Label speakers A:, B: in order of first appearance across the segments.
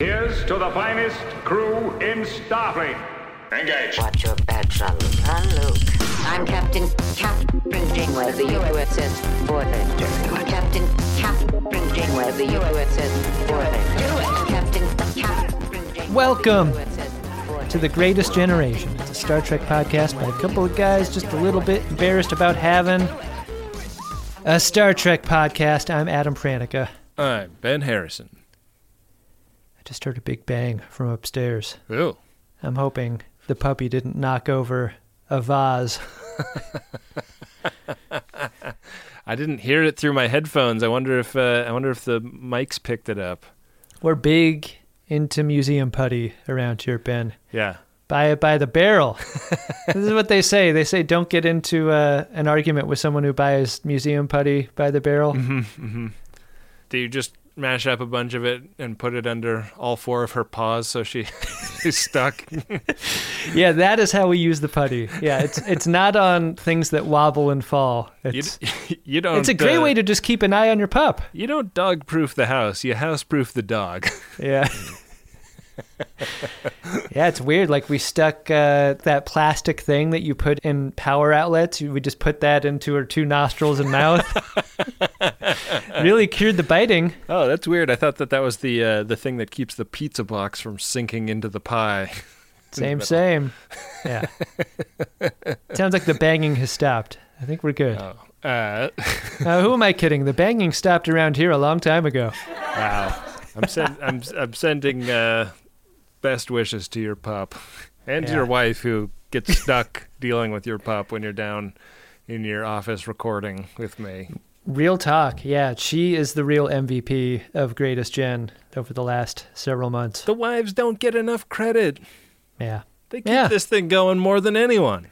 A: Here's to the finest crew in Starfleet. Engage.
B: Watch your back, son. I'm Luke. I'm Captain Kathryn Janeway of the USS Voyager. Captain Kathryn Janeway of the USS Voyager. Captain Kathryn Janeway.
C: Welcome to The Greatest Generation. It's a Star Trek podcast by a couple of guys just a little bit embarrassed about having a Star Trek podcast. I'm Adam Pranica.
D: I'm Ben Harrison.
C: Just heard a big bang from upstairs.
D: Ooh.
C: I'm hoping the puppy didn't knock over a vase.
D: I didn't hear it through my headphones. I wonder if uh, I wonder if the mics picked it up.
C: We're big into museum putty around here, Ben.
D: Yeah.
C: Buy it by the barrel. this is what they say. They say don't get into uh, an argument with someone who buys museum putty by the barrel.
D: mm-hmm Do you just mash up a bunch of it and put it under all four of her paws so she is stuck?
C: Yeah, that is how we use the putty. Yeah, it's it's not on things that wobble and fall.
D: you,
C: It's,
D: you don't.
C: it's a great
D: uh,
C: way to just keep an eye on your pup.
D: You don't dog proof the house. You house proof the dog.
C: Yeah. yeah, it's weird. Like we stuck uh, that plastic thing that you put in power outlets. We just put that into her two nostrils and mouth. really cured the biting.
D: oh, that's weird. I thought that that was the uh, the thing that keeps the pizza box from sinking into the pie.
C: Same, same. Yeah. Sounds like the banging has stopped. I think we're good.
D: Oh. Uh,
C: Uh, who am I kidding? The banging stopped around here a long time ago.
D: Wow. I'm send, I'm I'm sending uh, best wishes to your pup and to
C: Yeah.
D: your wife who gets stuck dealing with your pup when you're down in your office recording with me.
C: Real talk. Yeah, she is the real MVP of Greatest Gen over the last several months.
D: The wives don't get enough credit.
C: Yeah.
D: They keep
C: Yeah.
D: this thing going more than anyone.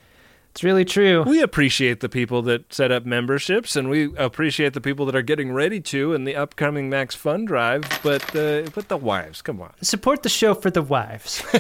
C: It's really true.
D: We appreciate the people that set up memberships, and we appreciate the people that are getting ready to in the upcoming Max Fun Drive. But uh, but the wives, come on,
C: Support the show for the wives.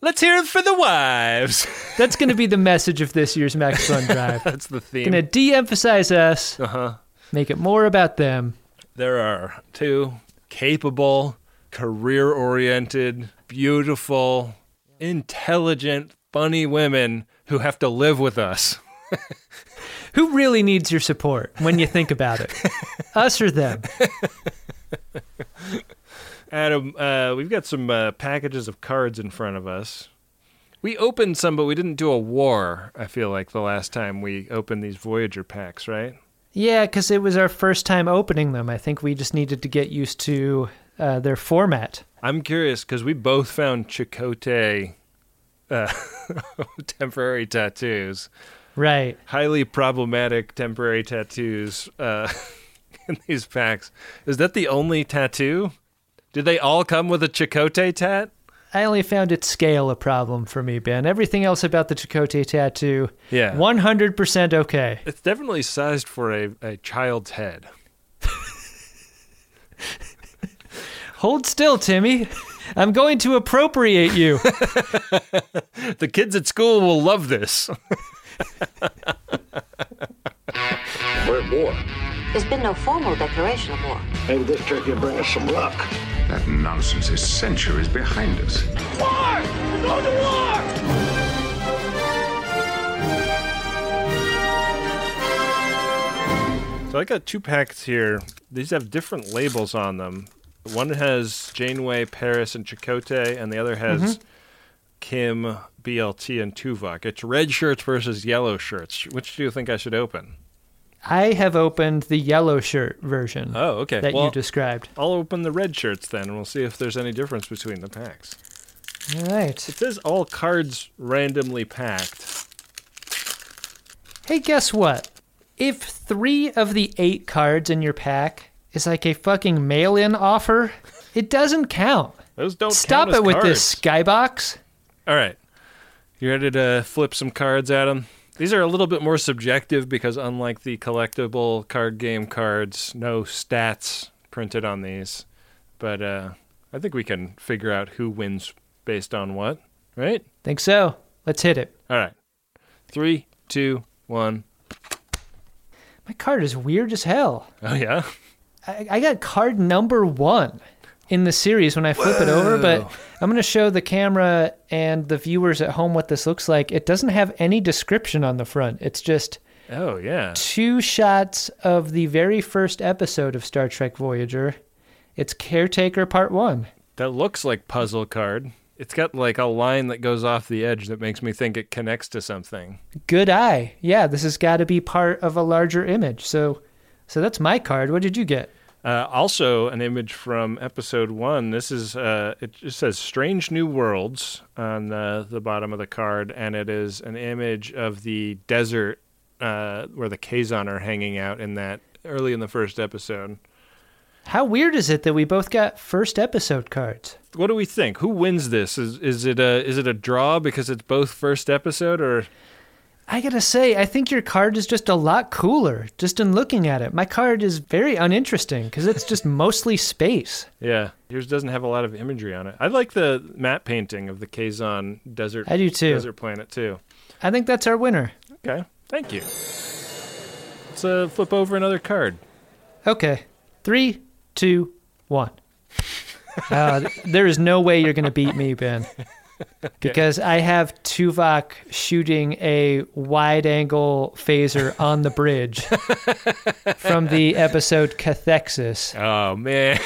D: let's hear it for the wives.
C: That's going to be the message of this year's Max Fun Drive.
D: That's the theme.
C: Going to de-emphasize us,
D: Uh huh.
C: make it more about them.
D: there are two capable, career oriented, beautiful, intelligent, funny women who have to live with us.
C: Who really needs your support when you think about it? us or them?
D: Adam, uh, we've got some uh, packages of cards in front of us. We opened some, but we didn't do a war, I feel like, the last time we opened these Voyager packs, right?
C: Yeah, because it was our first time opening them. I think we just needed to get used to uh, their format.
D: I'm curious because we both found Chakotay uh, temporary tattoos.
C: Right.
D: highly problematic temporary tattoos uh, in these packs. Is that the only tattoo? Did they all come with a Chakotay tat?
C: I only found its scale a problem for me, Ben. Everything else about the Chakotay tattoo,
D: Yeah.
C: 100% okay.
D: It's definitely sized for a, a child's head.
C: Hold still, Timmy. I'm going to appropriate you.
D: The kids at school will love this.
E: We're at war.
B: There's been no formal declaration of war.
E: Maybe this trip will bring us some luck.
F: That nonsense is centuries behind us. War! We're going to war!
D: So I got two packs here. These have different labels on them. One has Janeway, Paris, and Chakotay, and the other has mm-hmm. Kim, BLT, and Tuvok. It's red shirts versus yellow shirts. Which do you think I should open?
C: I have opened the yellow shirt version
D: Oh, okay.
C: that
D: well,
C: you described.
D: I'll open the red shirts then, and we'll see if there's any difference between the packs.
C: All right.
D: It says all cards randomly packed.
C: Hey, guess what? If three of the eight cards in your pack is like a fucking mail in offer, it doesn't count.
D: Those don't
C: Stop
D: count as
C: it with
D: cards.
C: this skybox.
D: All right. You ready to flip some cards at them? These are a little bit more subjective because, unlike the collectible card game cards, no stats printed on these. But uh, I think we can figure out who wins based on what, right?
C: Think so. Let's hit it.
D: All right. Three, two, one.
C: My card is weird as hell.
D: Oh, yeah?
C: I, I got card number one in the series when I flip it over, but I'm going to show the camera and the viewers at home what this looks like. It doesn't have any description on the front. It's just
D: Oh yeah.
C: two shots of the very first episode of Star Trek Voyager. It's Caretaker Part 1.
D: That looks like puzzle card. It's got like a line that goes off the edge that makes me think it connects to something.
C: Good eye. Yeah, this has got to be part of a larger image. So so that's my card. What did you get?
D: Uh, also, an image from episode one. This is uh, it just says "Strange New Worlds" on the, the bottom of the card, and it is an image of the desert uh, where the Kazon are hanging out in that early in the first episode.
C: How weird is it that we both got first episode cards?
D: What do we think? Who wins this? Is is it a is it a draw because it's both first episode, or
C: I gotta say, I think your card is just a lot cooler just in looking at it. My card is very uninteresting because it's just mostly space.
D: yeah, yours doesn't have a lot of imagery on it. I like the matte painting of the Kazon desert.
C: I do too.
D: Desert planet too.
C: I think that's our winner.
D: Okay, thank you. Let's uh, flip over another card.
C: Okay. three, two, one. Uh, there is no way you're to beat me, Ben. Because I have Tuvok shooting a wide angle phaser on the bridge from the episode Cathexis.
D: Oh man.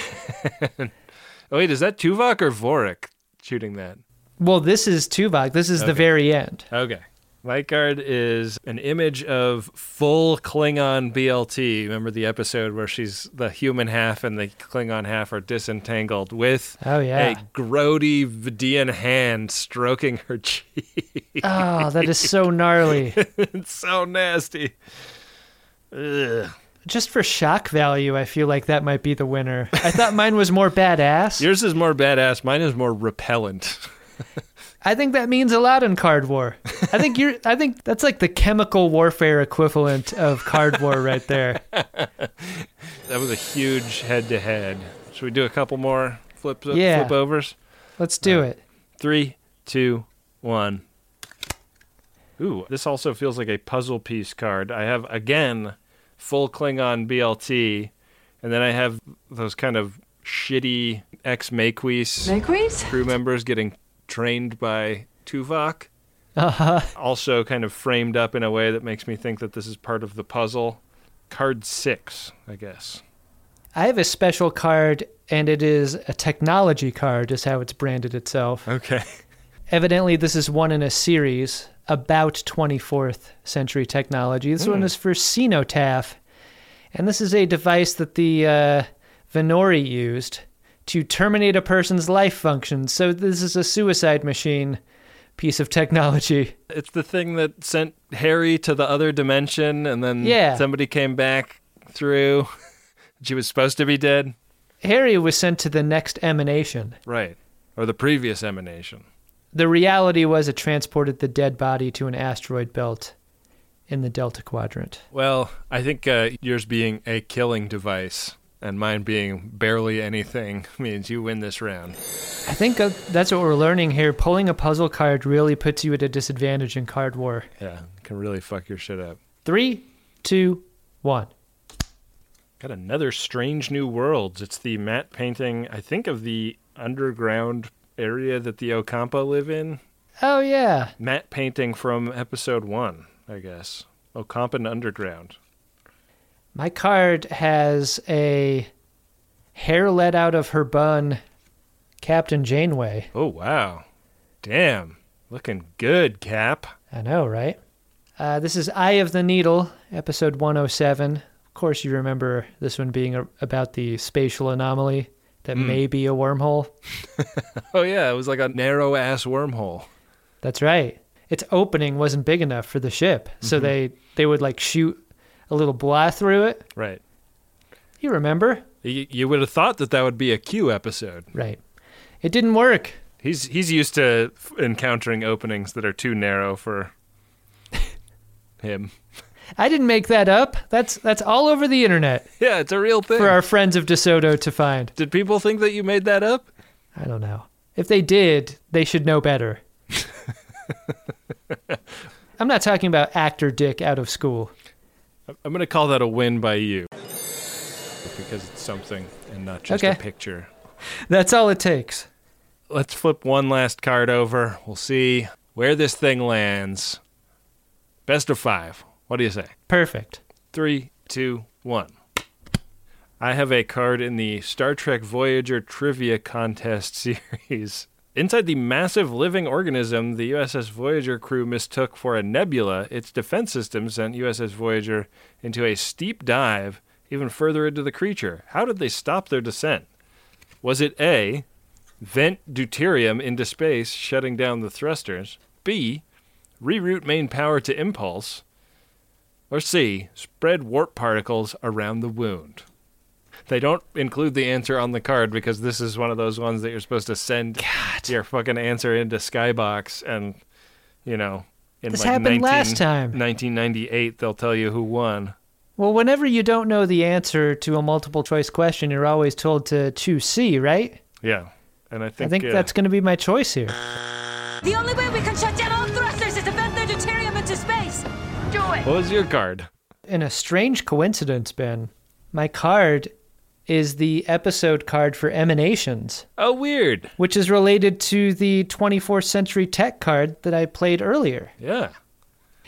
D: wait, is that Tuvok or Vorik shooting that?
C: Well, this is Tuvok. This is the very end.
D: Okay. My card is an image of full Klingon BLT. Remember the episode where she's the human half and the Klingon half are disentangled with
C: Oh, yeah.
D: a grody Vidian hand stroking her cheek.
C: Oh, that is so gnarly.
D: it's so nasty. Ugh.
C: Just for shock value, I feel like that might be the winner. I thought mine was more badass.
D: Yours is more badass. Mine is more repellent.
C: I think that means a lot in card war. I think you're I think that's like the chemical warfare equivalent of card war right there.
D: That was a huge head to head. Should we do a couple more flip
C: Yeah.
D: flip overs?
C: Let's do it.
D: Three, two, one. Ooh, this also feels like a puzzle piece card. I have again full Klingon BLT, and then I have those kind of shitty ex Maquis
G: Maquis?
D: crew members getting trained by Tuvok.
C: Uh-huh.
D: Also, kind of framed up in a way that makes me think that this is part of the puzzle. Card six, I guess.
C: I have a special card and it is a technology card is how it's branded itself.
D: Okay.
C: Evidently this is one in a series about 24th century technology. This one is for Cenotaph. And this is a device that the uh, Vhnori used to terminate a person's life functions. So this is a suicide machine piece of technology.
D: It's the thing that sent Harry to the other dimension, and then
C: Yeah.
D: somebody came back through. she was supposed to be dead.
C: Harry was sent to the next emanation.
D: Right. Or the previous emanation.
C: The reality was it transported the dead body to an asteroid belt in the Delta Quadrant.
D: Well, I think uh, yours being a killing device and mine being barely anything means you win this round.
C: I think that's what we're learning here. Pulling a puzzle card really puts you at a disadvantage in card war.
D: Yeah, can really fuck your shit up.
C: Three, two, one.
D: Got another strange new worlds. It's the matte painting, I think, of the underground area that the Ocampa live in.
C: Oh, yeah.
D: Matte painting from episode one, I guess. Ocampan Underground.
C: My card has a hair let out of her bun Captain Janeway.
D: Oh wow, damn, looking good, Cap.
C: I know, right? Uh, this is Eye of the Needle, episode 107. Of course, you remember this one being a, about the spatial anomaly that may be a wormhole.
D: Oh yeah, it was like a narrow ass wormhole.
C: That's right. Its opening wasn't big enough for the ship, so they they would like shoot a little blah through it.
D: Right.
C: You remember?
D: You, you would have thought that that would be a Q episode.
C: Right. It didn't work.
D: He's he's used to f- encountering openings that are too narrow for him.
C: I didn't make that up. That's that's all over the internet
D: Yeah, it's a real thing.
C: for our friends of DeSoto to find.
D: Did people think that you made that up?
C: I don't know. If they did, they should know better. I'm not talking about actor Dick out of school.
D: I'm going to call that a win by you. because it's something and not just
C: Okay.
D: a picture.
C: That's all it takes.
D: Let's flip one last card over. We'll see where this thing lands. Best of five. What do you say?
C: Perfect.
D: Three, two, one. I have a card in the Star Trek Voyager Trivia Contest series. Inside the massive living organism the USS Voyager crew mistook for a nebula, its defense system sent USS Voyager into a steep dive even further into the creature. How did they stop their descent? Was it A, vent deuterium into space, shutting down the thrusters? B, reroute main power to impulse? Or C, spread warp particles around the wound. They don't include the answer on the card because this is one of those ones that you're supposed to send your fucking answer into Skybox and, you know, in
C: This
D: like
C: happened
D: 19
C: last time.
D: 1998 they'll tell you who won.
C: Well, whenever you don't know the answer to a multiple choice question, you're always told to choose C, right?
D: Yeah. And I think,
C: I think
D: uh,
C: that's going to be my choice here.
G: The only way we can shut down all thrusters is to vent their deuterium into space. Do it.
D: What was your card?
C: In a strange coincidence, Ben, my card is the episode card for Emanations,
D: Oh, weird.
C: which is related to the 24th Century Tech card that I played earlier.
D: Yeah.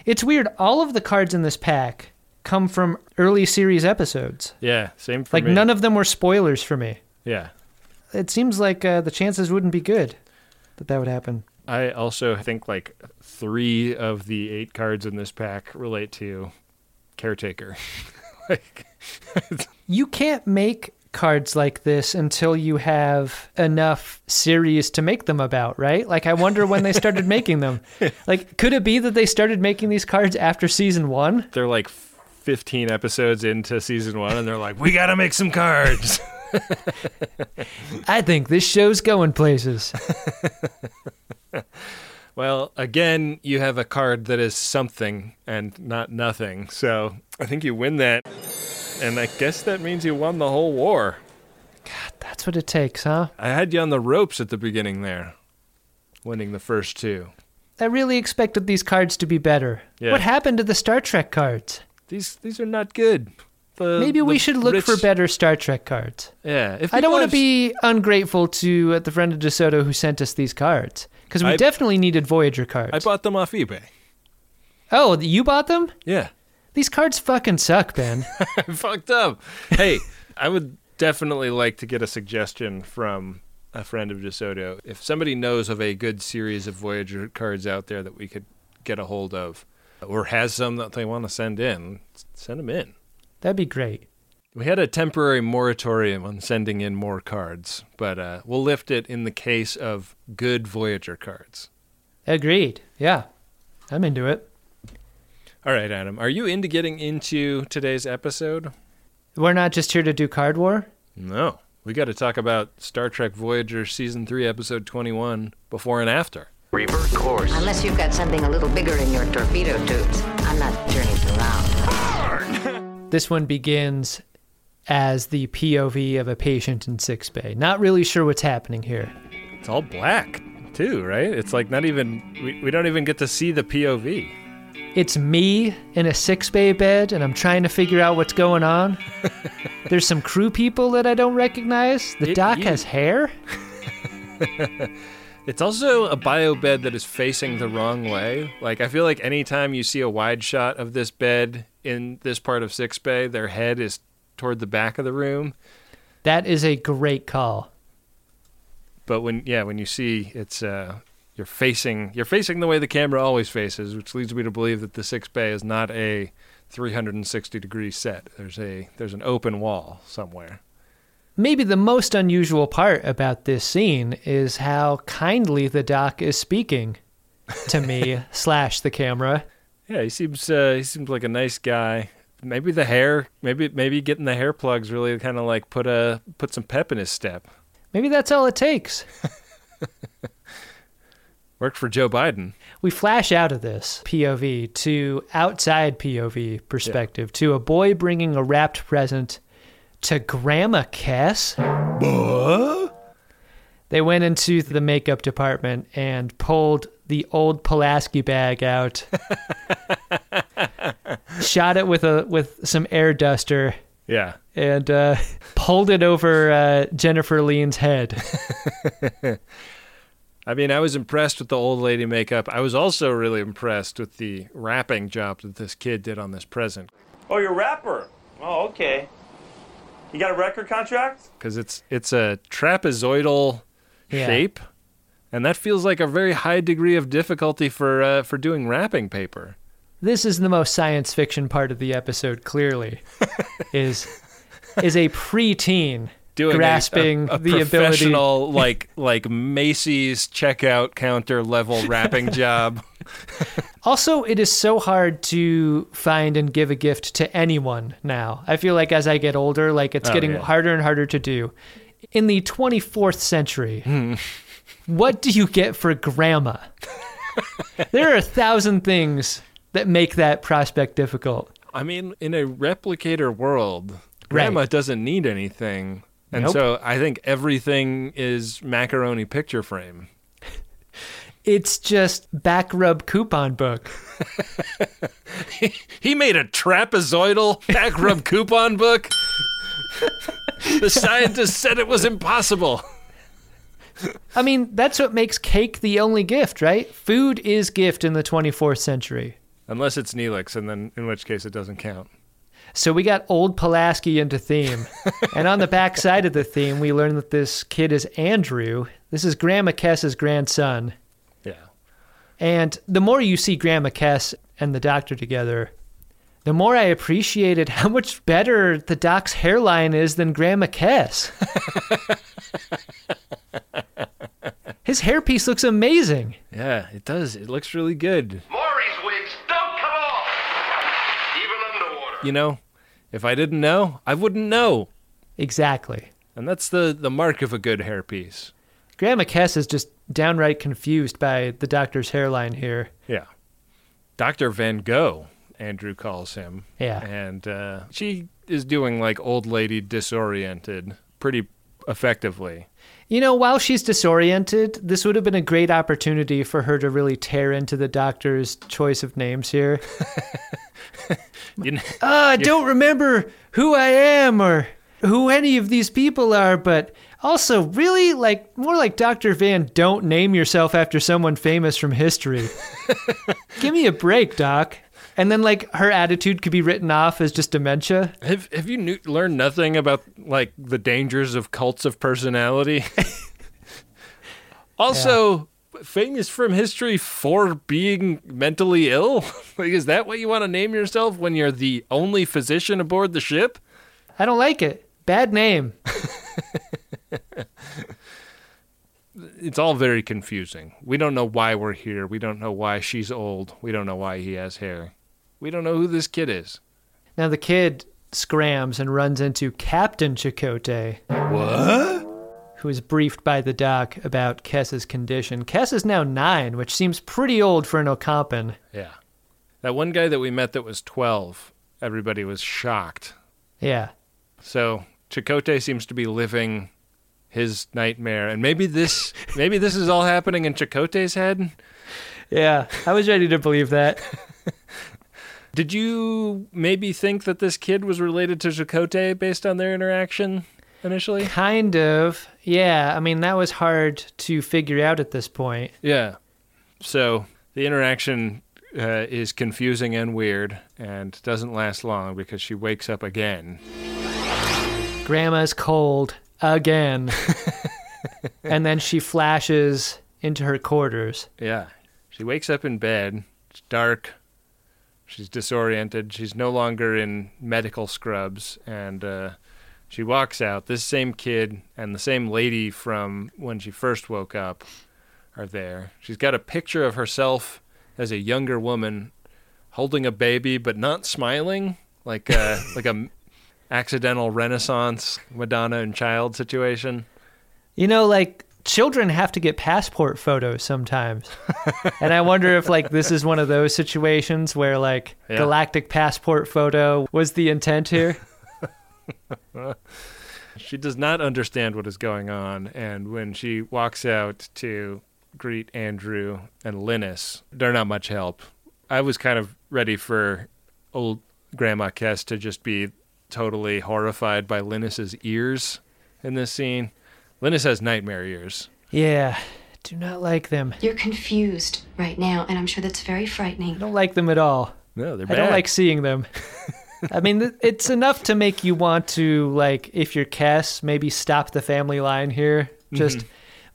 C: It's weird. All of the cards in this pack come from early series episodes.
D: Yeah. Same for
C: Like,
D: me.
C: none of them were spoilers for me.
D: Yeah.
C: It seems like uh, the chances wouldn't be good that that would happen.
D: I also think like three of the eight cards in this pack relate to Caretaker. like,
C: You can't make cards like this until you have enough series to make them about, right? Like, I wonder when they started making them. Like, could it be that they started making these cards after season one?
D: they're like 15 episodes into season one, and they're like, we got to make some cards.
C: I think this show's going places.
D: Well, again, you have a card that is something and not nothing. So I think you win that. And I guess that means you won the whole war.
C: God, that's what it takes, huh?
D: I had you on the ropes at the beginning there, winning the first two.
C: I really expected these cards to be better.
D: Yeah.
C: What happened to the Star Trek cards?
D: These these are not good. The-
C: Maybe we
D: the
C: should look
D: rich-
C: for better Star Trek cards.
D: Yeah, if
C: I don't want
D: have-
C: to be ungrateful to uh, the friend of DeSoto who sent us these cards because we
D: I-
C: definitely needed Voyager cards.
D: I bought them off eBay.
C: oh, you bought them?
D: Yeah,
C: These cards fucking suck, Ben.
D: Fucked up. Hey, I would definitely like to get a suggestion from a friend of DeSoto. If somebody knows of a good series of Voyager cards out there that we could get a hold of, or has some that they want to send in, send them in.
C: That'd be great.
D: We had a temporary moratorium on sending in more cards, but uh, we'll lift it in the case of good Voyager cards.
C: Agreed. Yeah, I'm into it.
D: All right, Adam, are you into getting into today's episode?
C: We're not just here to do card war.
D: No. We got to talk about Star Trek Voyager Season 3, Episode 21, Before and After.
B: Reverse course. Unless you've got something a little bigger in your torpedo tubes. I'm not turning around.
C: This one begins as the POV of a patient in sickbay. Not really sure what's happening here.
D: It's all black, too, right? It's like not even, we, we don't even get to see the POV.
C: It's me in a sickbay bed, and I'm trying to figure out what's going on. There's some crew people that I don't recognize. The
D: It-
C: doc
D: you-
C: has hair.
D: It's also a bio bed that is facing the wrong way. Like, I feel like anytime you see a wide shot of this bed in this part of Sickbay, their head is toward the back of the room.
C: That is a great call.
D: But when, yeah, when you see it's, uh, you're facing, you're facing the way the camera always faces, which leads me to believe that the Sickbay is not a 360 degree set. There's a, there's an open wall somewhere.
C: Maybe the most unusual part about this scene is how kindly the doc is speaking to me slash the camera.
D: Yeah, he seems, uh, he seems like a nice guy. Maybe the hair, maybe, maybe getting the hair plugs really kind of like put a, put some pep in his step.
C: Maybe that's all it takes.
D: Worked for Joe Biden.
C: We flash out of this POV to outside POV perspective to a boy bringing a wrapped present to Grandma Kes. They went into the makeup department and pulled the old Pulaski bag out, shot it with a with some air duster,
D: Yeah.
C: and uh, pulled it over uh, Jennifer Lien's head.
D: I mean, I was impressed with the old lady makeup. I was also really impressed with the wrapping job that this kid did on this present
H: Oh, your wrapper. Oh, okay. You got a record contract?
D: because it's it's a trapezoidal
C: Yeah.
D: shape, and that feels like a very high degree of difficulty for uh, for doing wrapping paper.
C: This is the most science fiction part of the episode. Clearly, is is a preteen
D: Doing a-
C: grasping
D: a, a,
C: the ability.
D: professional like like Macy's checkout counter level wrapping job.
C: Also, it is so hard to find and give a gift to anyone now. I feel like as I get older, like it's
D: Oh,
C: getting
D: yeah.
C: harder and harder to do. In the 24th century,
D: Hmm.
C: what do you get for grandma? there are a thousand things that make that prospect difficult.
D: I mean, in a replicator world, grandma doesn't need anything. And
C: Nope.
D: so I think everything is macaroni picture frame.
C: It's just back rub coupon book.
D: He made a trapezoidal back rub coupon book. the scientists said it was impossible.
C: I mean, that's what makes cake the only gift, right? Food is gift in the 24th century.
D: Unless it's Neelix, and then in which case it doesn't count.
C: So we got old Pulaski into theme. and on the back side of the theme, we learn that this kid is Andrew. This is Grandma Kes's grandson.
D: Yeah.
C: And the more you see Grandma Kes and the doctor together, the more I appreciated how much better the doc's hairline is than Grandma Kes. His hairpiece looks amazing.
D: Yeah, it does. It looks really good.
E: Maury's
D: You know, if I didn't know, I wouldn't know.
C: Exactly.
D: And that's the, the mark of a good hairpiece.
C: Grandma Kes is just downright confused by the doctor's hairline here.
D: Yeah. Dr. Van Gogh, Andrew calls him.
C: Yeah.
D: And uh, she is doing like old lady disoriented pretty effectively.
C: You know, while she's disoriented, this would have been a great opportunity for her to really tear into the doctor's choice of names here.
D: You know,
C: Ah, I don't remember who I am or who any of these people are, but also, really, like, more like Dr. Van, don't name yourself after someone famous from history. Give me a break, Doc. And then, like, her attitude could be written off as just dementia.
D: have have you knew, learned nothing about like the dangers of cults of personality? also, famous from history for being mentally ill? like is that what you want to name yourself when you're the only physician aboard the ship?
C: I don't like it. Bad name.
D: it's all very confusing. We don't know why we're here. We don't know why she's old. We don't know why he has hair. We don't know who this kid is.
C: Now, the kid scrams and runs into Captain Chakotay.
D: What?
C: who is briefed by the doc about Kes's condition. Kes is now nine, which seems pretty old for an Ocampan.
D: Yeah. That one guy that we met that was 12, everybody was shocked.
C: Yeah.
D: So Chakotay seems to be living his nightmare, and maybe this maybe this is all happening in Chakotay's head.
C: Yeah, I was ready to believe that.
D: Did you maybe think that this kid was related to Chakotay based on their interaction initially?
C: kind of. Yeah, I mean, that was hard to figure out at this point.
D: Yeah. So the interaction uh, is confusing and weird, and doesn't last long because she wakes up again.
C: Grandma's cold again. and then she flashes into her quarters.
D: Yeah. She wakes up in bed. It's dark. She's disoriented. She's no longer in medical scrubs. And uh, she walks out. This same kid and the same lady from when she first woke up are there. She's got a picture of herself as a younger woman holding a baby but not smiling, like a, like a accidental Renaissance Madonna and child situation.
C: You know, like children have to get passport photos sometimes. and I wonder if like this is one of those situations where like
D: Yeah.
C: galactic passport photo was the intent here.
D: She does not understand what is going on, and when she walks out to greet Andrew and Linnis, they're not much help. I was kind of ready for old Grandma Kes to just be totally horrified by Linnis's ears in this scene. Linnis has nightmare ears.
C: Yeah, do not like them.
I: You're confused right now, and I'm sure that's very frightening.
C: I don't like them at all.
D: No, they're bad.
C: I don't like seeing them. I mean, th- it's enough to make you want to, like, if you're Kes, maybe stop the family line here. Just
D: Mm-hmm.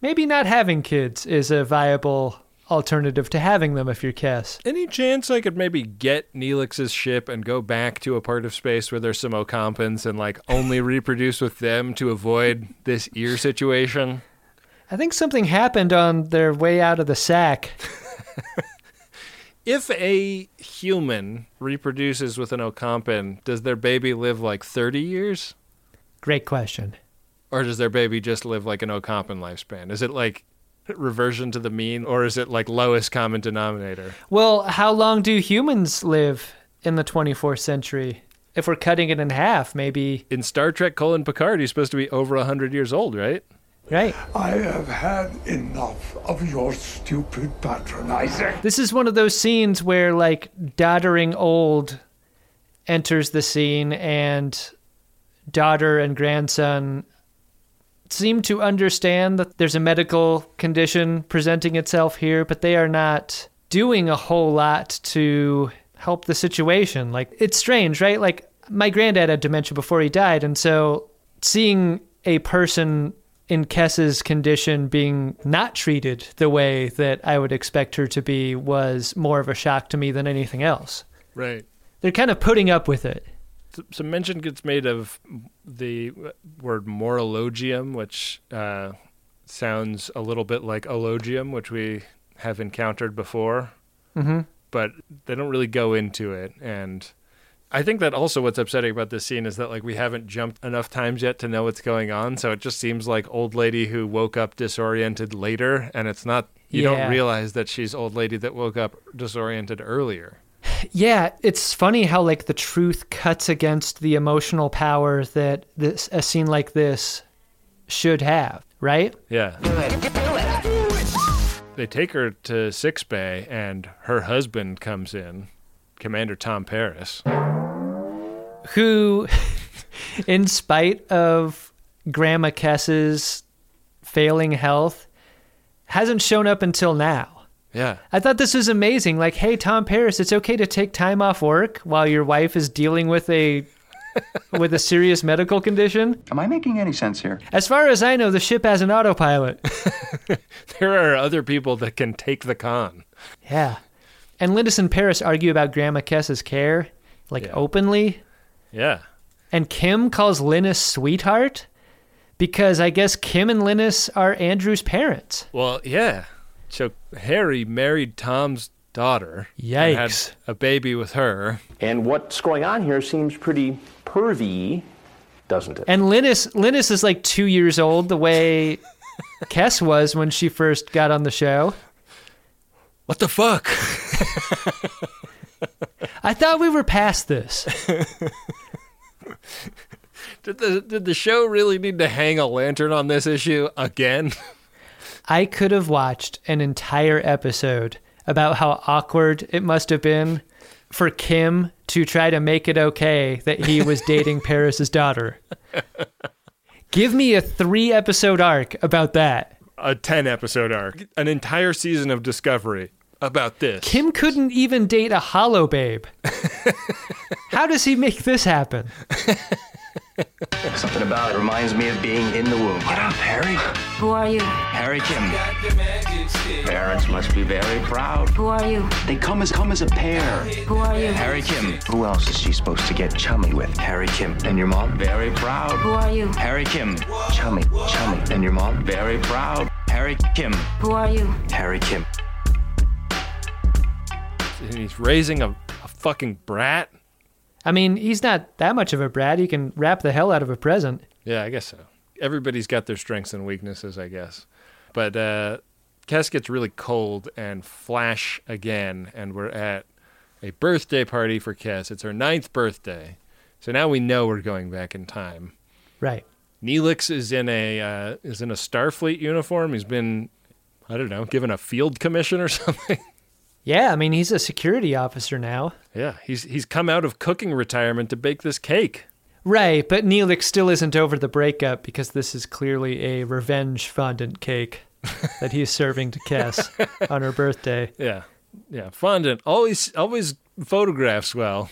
C: maybe not having kids is a viable alternative to having them if you're Kes.
D: Any chance I could maybe get Neelix's ship and go back to a part of space where there's some Ocampans and like only reproduce with them to avoid this ear situation?
C: I think something happened on their way out of the sack.
D: If a human reproduces with an Ocampan, does their baby live like 30 years?
C: Great question.
D: Or does their baby just live like an Ocampan lifespan? Is it like reversion to the mean or is it like lowest common denominator?
C: Well, how long do humans live in the 24th century? If we're cutting it in half, maybe,
D: In Star Trek colon Picard, he's supposed to be over 100 years old, right?
C: right?
J: I have had enough of your stupid patronizing.
C: This is one of those scenes where, like, doddering old enters the scene, and daughter and grandson seem to understand that there's a medical condition presenting itself here, but they are not doing a whole lot to help the situation. Like, it's strange, right? Like, my granddad had dementia before he died, and so seeing a person in Kes's condition being not treated the way that I would expect her to be was more of a shock to me than anything else.
D: Right.
C: They're kind of putting up with it.
D: Some mention gets made of the word morilogium, which uh, sounds a little bit like elogium, which we have encountered before,
C: hmm
D: but they don't really go into it. And I think that also what's upsetting about this scene is that like we haven't jumped enough times yet to know what's going on. So it just seems like old lady who woke up disoriented later, and it's not. You
C: Yeah.
D: don't realize that she's old lady that woke up disoriented earlier.
C: Yeah, it's funny how like the truth cuts against the emotional power that this a scene like this should have, right?
D: Yeah. They take her to Sickbay, and her husband comes in, Commander Tom Paris.
C: Who, in spite of Grandma Kes's failing health, hasn't shown up until now.
D: Yeah.
C: I thought this was amazing. Like, hey, Tom Paris, it's okay to take time off work while your wife is dealing with a with a serious medical condition.
K: Am I making any sense here?
C: As far as I know, the ship has an autopilot.
D: There are other people that can take the con.
C: yeah. And Linnis and Paris argue about Grandma Kes's care, like
D: Yeah.
C: openly.
D: Yeah.
C: And Kim calls Linnis sweetheart because I guess Kim and Linnis are Andrew's parents.
D: Well, yeah. So Harry married Tom's daughter. and had
C: Yikes.
D: a baby with her.
L: And what's going on here seems pretty pervy, doesn't it?
C: And Linnis Linnis is like two years old, the way Kes was when she first got on the show.
D: What the fuck?
C: I thought we were past this.
D: Did the did the show really need to hang a lantern on this issue again?
C: I could have watched an entire episode about how awkward it must have been for Kim to try to make it okay that he was dating Paris's daughter. Give me a three episode arc about that.
D: a 10 episode arc, an entire season of Discovery about this.
C: Kim couldn't even date a hollow babe. How does he make this happen?
K: Something about it reminds me of being in the womb. Get up, Harry.
G: Who are you?
K: Harry Kim. Parents must be very proud.
G: Who are you?
K: They come as come as a pair.
G: Who are you?
K: Harry Kim. Who else is she supposed to get chummy with? Harry Kim. And your mom? Very proud.
G: Who are you?
K: Harry Kim. Chummy, chummy. And your mom? Very proud. Harry Kim.
G: Who are you?
K: Harry Kim.
D: And he's raising a, a fucking brat.
C: I mean, he's not that much of a brat. He can rap the hell out of a present.
D: Yeah, I guess so. Everybody's got their strengths and weaknesses, I guess. But uh, Kes gets really cold and flash again, and we're at a birthday party for Kes. It's her ninth birthday, so now we know we're going back in time.
C: Right.
D: Neelix is in a uh, is in a Starfleet uniform. He's been, I don't know, given a field commission or something.
C: Yeah, I mean, he's a security officer now.
D: yeah, he's he's come out of cooking retirement to bake this cake.
C: Right, but Neelix still isn't over the breakup because this is clearly a revenge fondant cake that he's serving to Kes on her birthday.
D: Yeah. Yeah. Fondant always always photographs well.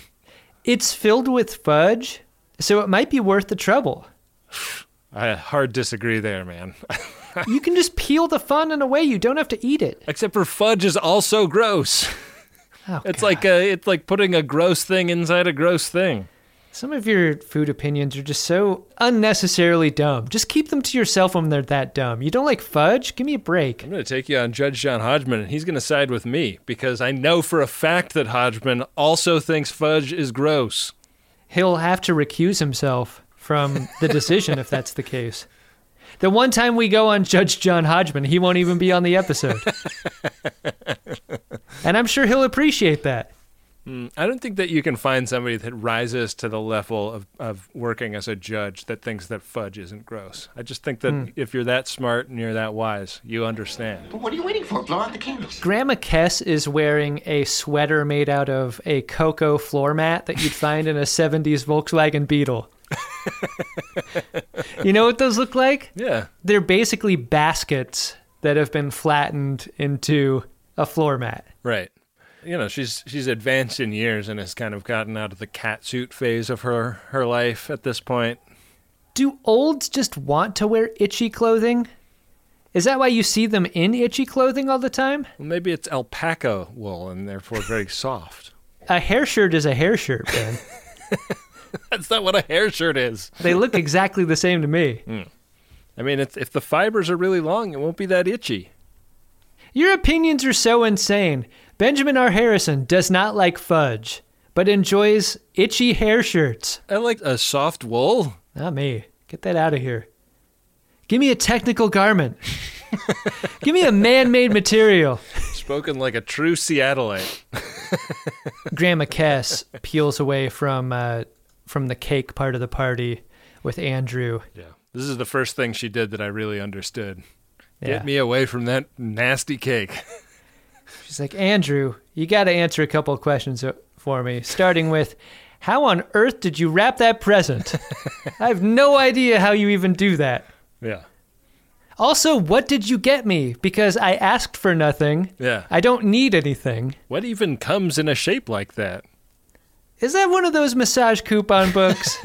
C: It's filled with fudge, so it might be worth the trouble.
D: I hard disagree there, man.
C: you can just peel the fondant away. You don't have to eat it.
D: Except for fudge is also gross.
C: Oh,
D: it's like a, uh, it's like putting a gross thing inside a gross thing.
C: Some of your food opinions are just so unnecessarily dumb. Just keep them to yourself when they're that dumb. You don't like fudge? Give me a break.
D: I'm going to take you on Judge John Hodgman, and he's going to side with me because I know for a fact that Hodgman also thinks fudge is gross.
C: He'll have to recuse himself from the decision if that's the case. The one time we go on Judge John Hodgman, he won't even be on the episode. and I'm sure he'll appreciate that.
D: Mm, I don't think that you can find somebody that rises to the level of, of working as a judge that thinks that fudge isn't gross. I just think that
C: Mm.
D: if you're that smart and you're that wise, you understand.
K: But what are you waiting for? Blow out the candles.
C: Grandma Kes is wearing a sweater made out of a cocoa floor mat that you'd find in a 70s Volkswagen Beetle. You know what those look like?
D: Yeah.
C: They're basically baskets that have been flattened into a floor mat.
D: Right. You know, she's she's advanced in years and has kind of gotten out of the catsuit phase of her her life at this point.
C: Do olds just want to wear itchy clothing? Is that why you see them in itchy clothing all the time?
D: Well, maybe it's alpaca wool and therefore very soft.
C: A hair shirt is a hair shirt, man.
D: That's not what a hair shirt is.
C: they look exactly the same to me.
D: Mm. I mean, it's, if the fibers are really long, it won't be that itchy.
C: Your opinions are so insane. Benjamin R. Harrison does not like fudge, but enjoys itchy hair shirts.
D: I like a soft wool.
C: Not me. Get that out of here. Give me a technical garment. Give me a man made material.
D: Spoken like a true Seattleite.
C: Grandma Kes peels away from uh, from the cake part of the party with Andrew.
D: Yeah. This is the first thing she did that I really understood.
C: Yeah.
D: Get me away from that nasty cake.
C: She's like, Andrew, you got to answer a couple of questions uh, for me, starting with, how on earth did you wrap that present? I have no idea how you even do that.
D: Yeah.
C: Also, what did you get me? Because I asked for nothing.
D: Yeah.
C: I don't need anything.
D: What even comes in a shape like that?
C: Is that one of those massage coupon books?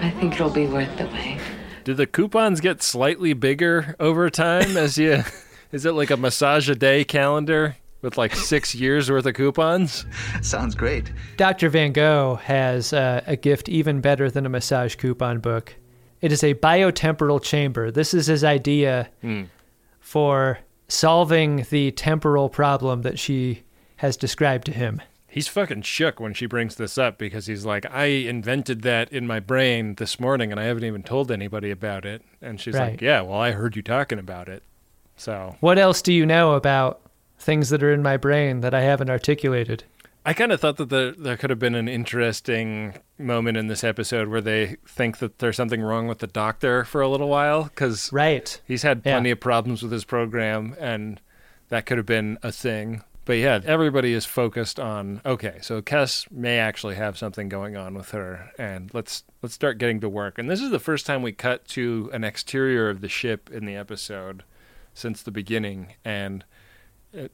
M: I think it'll be worth the wait.
D: Do the coupons get slightly bigger over time as you is it like a massage a day calendar with like 6 years worth of coupons?
K: Sounds great.
C: Dr. Van Gogh has uh, a gift even better than a massage coupon book. It is a biotemporal chamber. This is his idea
D: Hmm.
C: for solving the temporal problem that she has described to him.
D: He's fucking shook when she brings this up because he's like, I invented that in my brain this morning and I haven't even told anybody about it. And she's
C: Right.
D: like, Yeah, well, I heard you talking about it. So
C: What else do you know about things that are in my brain that I haven't articulated?
D: I kind of thought that there, there could have been an interesting moment in this episode where they think that there's something wrong with the doctor for a little while because
C: right.
D: he's had
C: Yeah.
D: plenty of problems with his program and that could have been a thing. But yeah, everybody is focused on okay, so Kess may actually have something going on with her and let's let's start getting to work. And this is the first time we cut to an exterior of the ship in the episode since the beginning and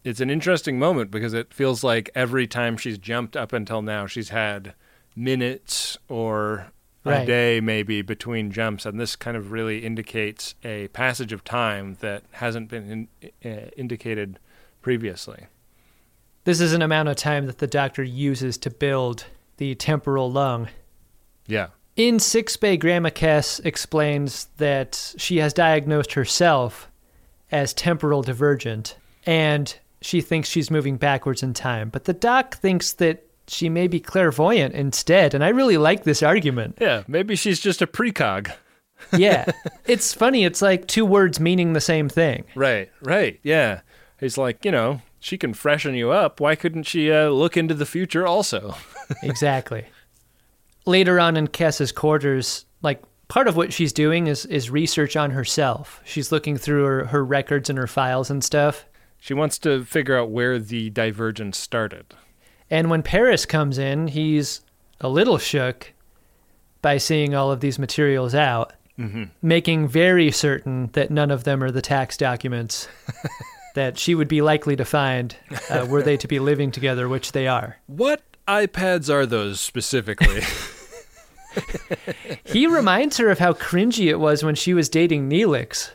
D: it's an interesting moment because it feels like every time she's jumped up until now, she's had minutes or a day maybe between jumps, and this kind of really indicates a passage of time that hasn't been in, uh, indicated previously.
C: This is an amount of time that the doctor uses to build the temporal lung.
D: Yeah.
C: In Sickbay, Grandma Kes explains that she has diagnosed herself as temporal divergent, and she thinks she's moving backwards in time. But the doc thinks that she may be clairvoyant instead, and I really like this argument.
D: Yeah, maybe she's just a precog.
C: Yeah, it's funny. It's like two words meaning the same thing.
D: Right, right, yeah. He's like, you know, she can freshen you up. Why couldn't she uh, look into the future also?
C: exactly. Later on in Kes's quarters, like part of what she's doing is is research on herself. She's looking through her, her records and her files and stuff.
D: She wants to figure out where the divergence started.
C: And when Paris comes in, he's a little shook by seeing all of these materials out,
D: hmm
C: making very certain that none of them are the tax documents that she would be likely to find uh, were they to be living together, which they are.
D: What iPads are those specifically?
C: He reminds her of how cringy it was when she was dating Neelix,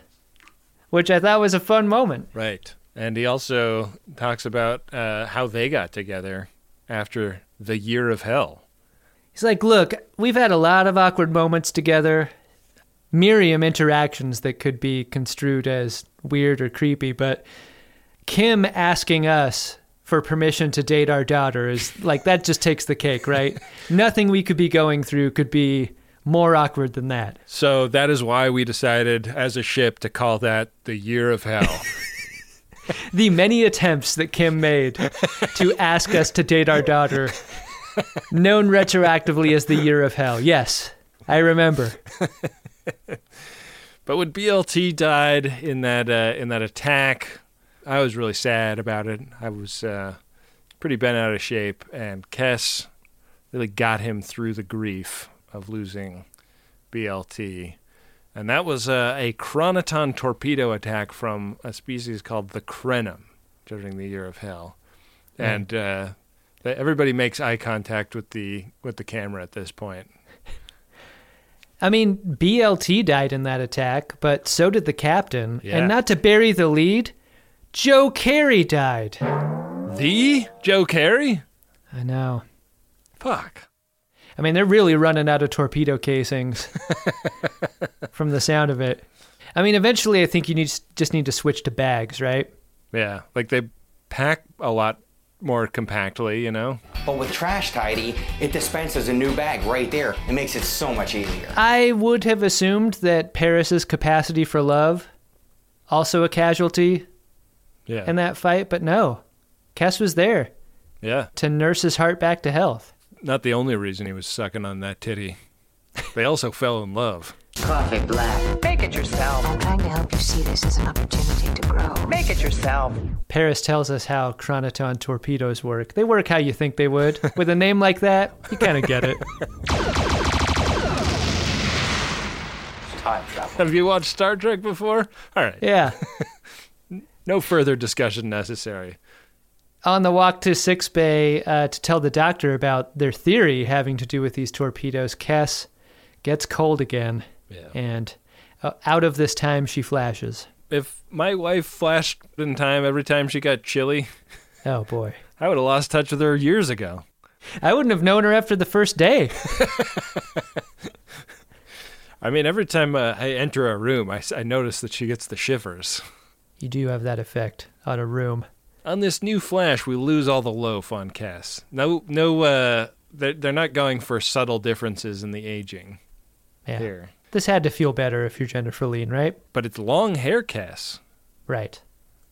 C: which I thought was a fun moment.
D: right. And he also talks about uh, how they got together after the year of hell.
C: He's like, Look, we've had a lot of awkward moments together, Miriam interactions that could be construed as weird or creepy, but Kim asking us for permission to date our daughter is like, that just takes the cake, right? Nothing we could be going through could be more awkward than that.
D: So that is why we decided as a ship to call that the year of hell.
C: The many attempts that Kim made to ask us to date our daughter, known retroactively as the year of hell. Yes, I remember.
D: But when BLT died in that uh, in that attack, I was really sad about it. I was uh, pretty bent out of shape, and Kes really got him through the grief of losing BLT. And that was uh, a chronoton torpedo attack from a species called the Krenim during the Year of Hell. And uh, everybody makes eye contact with the with the camera at this point.
C: I mean, BLT died in that attack, but so did the captain.
D: Yeah.
C: And not to bury the lead, Joe Carey died.
D: The Joe Carey?
C: I know.
D: Fuck.
C: I mean, they're really running out of torpedo casings from the sound of it. I mean, eventually, I think you need just need to switch to bags, right?
D: Yeah, like they pack a lot more compactly, you know?
N: But with Trash Tidy, it dispenses a new bag right there. It makes it so much easier.
C: I would have assumed that Paris's capacity for love also a casualty
D: Yeah.
C: in that fight, but no. Kes was there
D: yeah.
C: to nurse his heart back to health.
D: Not the only reason he was sucking on that titty. They also fell in love.
B: Coffee black.
M: Make it yourself.
I: I'm trying to help you see this as an opportunity to grow.
M: Make it yourself.
C: Paris tells us how chronoton torpedoes work. They work how you think they would. With a name like that, you kind of get it.
N: Time travel.
D: Have you watched Star Trek before? All right.
C: Yeah.
D: No further discussion necessary.
C: On the walk to sickbay uh, to tell the doctor about their theory having to do with these torpedoes, Kes gets cold again.
D: Yeah.
C: And uh, out of this time, she flashes.
D: If my wife flashed in time every time she got chilly,
C: Oh, boy.
D: I would have lost touch with her years ago.
C: I wouldn't have known her after the first day.
D: I mean, every time uh, I enter a room, I notice that she gets the shivers.
C: You do have that effect on a room.
D: On this new Flash, we lose all the loaf on Kes. No, no, uh, they're, they're not going for subtle differences in the aging
C: Yeah.
D: here.
C: This had to feel better if you're Jennifer Lien, right?
D: But it's long hair, Kes.
C: Right.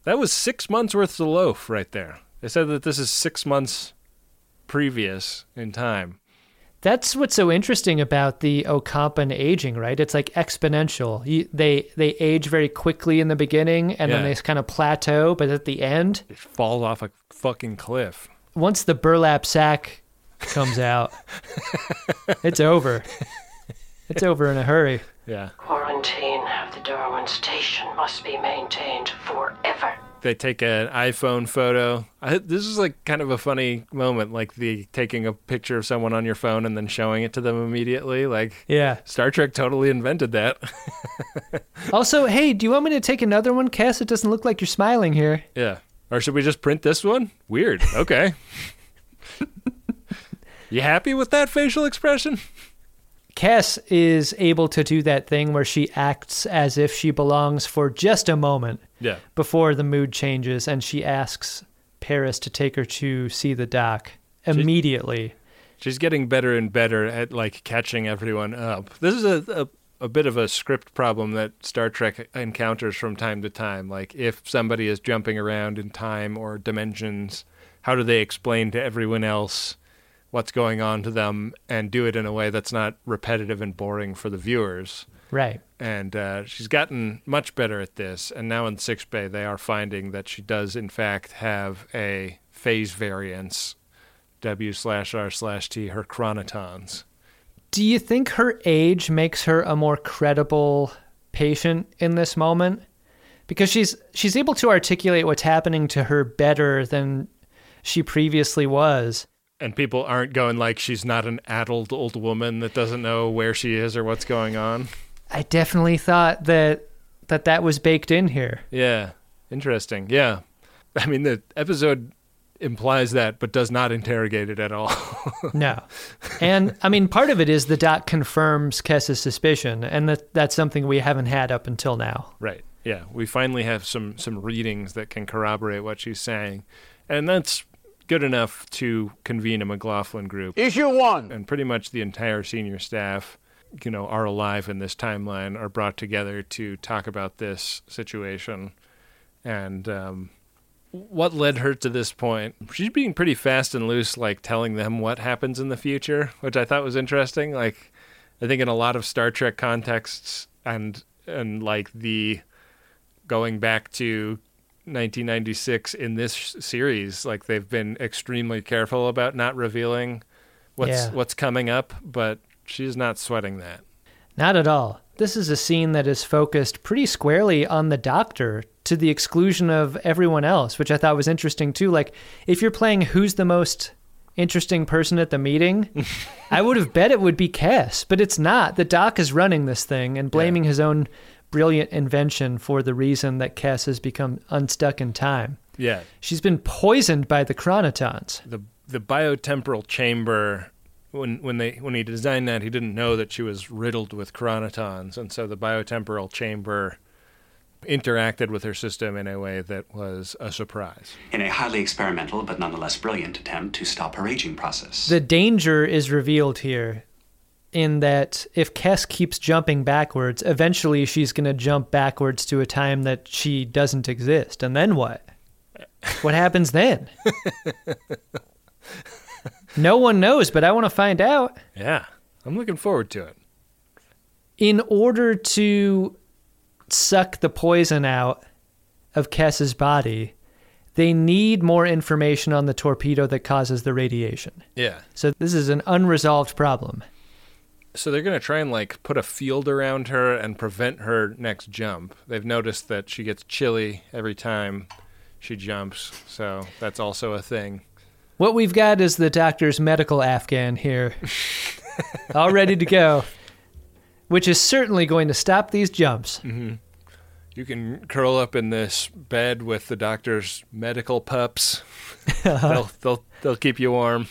D: That was six months worth of loaf right there. They said that this is six months previous in time.
C: That's what's so interesting about the Ocampan aging, right? It's like exponential. You, they they age very quickly in the beginning, and then they kind of plateau. But at the end,
D: It falls off a fucking cliff.
C: once the burlap sack comes out, it's over. It's over in a hurry.
D: Yeah.
O: Quarantine of the Darwin station must be maintained forever.
D: They take an iPhone photo. I, this is like kind of a funny moment, like the taking a picture of someone on your phone and then showing it to them immediately. Like
C: Yeah.
D: Star Trek totally invented that.
C: Also, hey, do you want me to take another one, Kes? It doesn't look like you're smiling here.
D: yeah. Or should we just print this one? Weird. Okay. you happy with that facial expression?
C: Kes is able to do that thing where she acts as if she belongs for just a moment
D: Yeah.
C: before the mood changes, and she asks Paris to take her to see the doc immediately.
D: She's getting better and better at like catching everyone up. This is a, a a bit of a script problem that Star Trek encounters from time to time. Like if somebody is jumping around in time or dimensions, how do they explain to everyone else what's going on to them and do it in a way that's not repetitive and boring for the viewers?
C: Right.
D: And uh, she's gotten much better at this. And now in sickbay, they are finding that she does, in fact, have a phase variance W slash R slash T, her chronotons.
C: Do you think her age makes her a more credible patient in this moment? Because she's she's able to articulate what's happening to her better than she previously was.
D: And people aren't going like she's not an addled old woman that doesn't know where she is or what's going on.
C: I definitely thought that that that was baked in here.
D: Yeah. Interesting. Yeah. I mean the episode implies that but does not interrogate it at all.
C: no. And I mean part of it is the doc confirms Kes's suspicion and that that's something we haven't had up until now.
D: Right. Yeah. We finally have some some readings that can corroborate what she's saying. And that's good enough to convene a McLaughlin group.
P: Issue 1.
D: And pretty much the entire senior staff you know are alive in this timeline are brought together to talk about this situation and um, what led her to this point. She's being pretty fast and loose, like telling them what happens in the future, which I thought was interesting. Like, I think in a lot of Star Trek contexts, and and like the going back to 1996 in this series, like they've been extremely careful about not revealing what's
C: Yeah.
D: what's coming up, but she's not sweating that.
C: Not at all. This is a scene that is focused pretty squarely on the doctor to the exclusion of everyone else, which I thought was interesting too. Like, if you're playing who's the most interesting person at the meeting, I would have bet it would be Kes, but it's not. The doc is running this thing and blaming his own brilliant invention for the reason that Kes has become unstuck in time.
D: Yeah.
C: She's been poisoned by the chronotons.
D: the the biotemporal chamber when when they when he designed that he didn't know that she was riddled with chronotons and so the biotemporal chamber interacted with her system in a way that was a surprise
Q: in a highly experimental but nonetheless brilliant attempt to stop her aging process.
C: The danger is revealed here in that if Kes keeps jumping backwards, eventually she's going to jump backwards to a time that she doesn't exist. And then what? What happens then? no one knows, but I want to find out.
D: yeah i'm looking forward to it
C: In order to suck the poison out of Kes's body, they need more information on the torpedo that causes the radiation.
D: yeah
C: So this is an unresolved problem.
D: so they're going to try and like put a field around her and prevent her next jump they've noticed that she gets chilly every time she jumps so that's also a thing
C: What we've got is the doctor's medical Afghan here, all ready to go, which is certainly going to stop these jumps.
D: hmm You can curl up in this bed with the doctor's medical pups. they'll, they'll they'll keep you warm.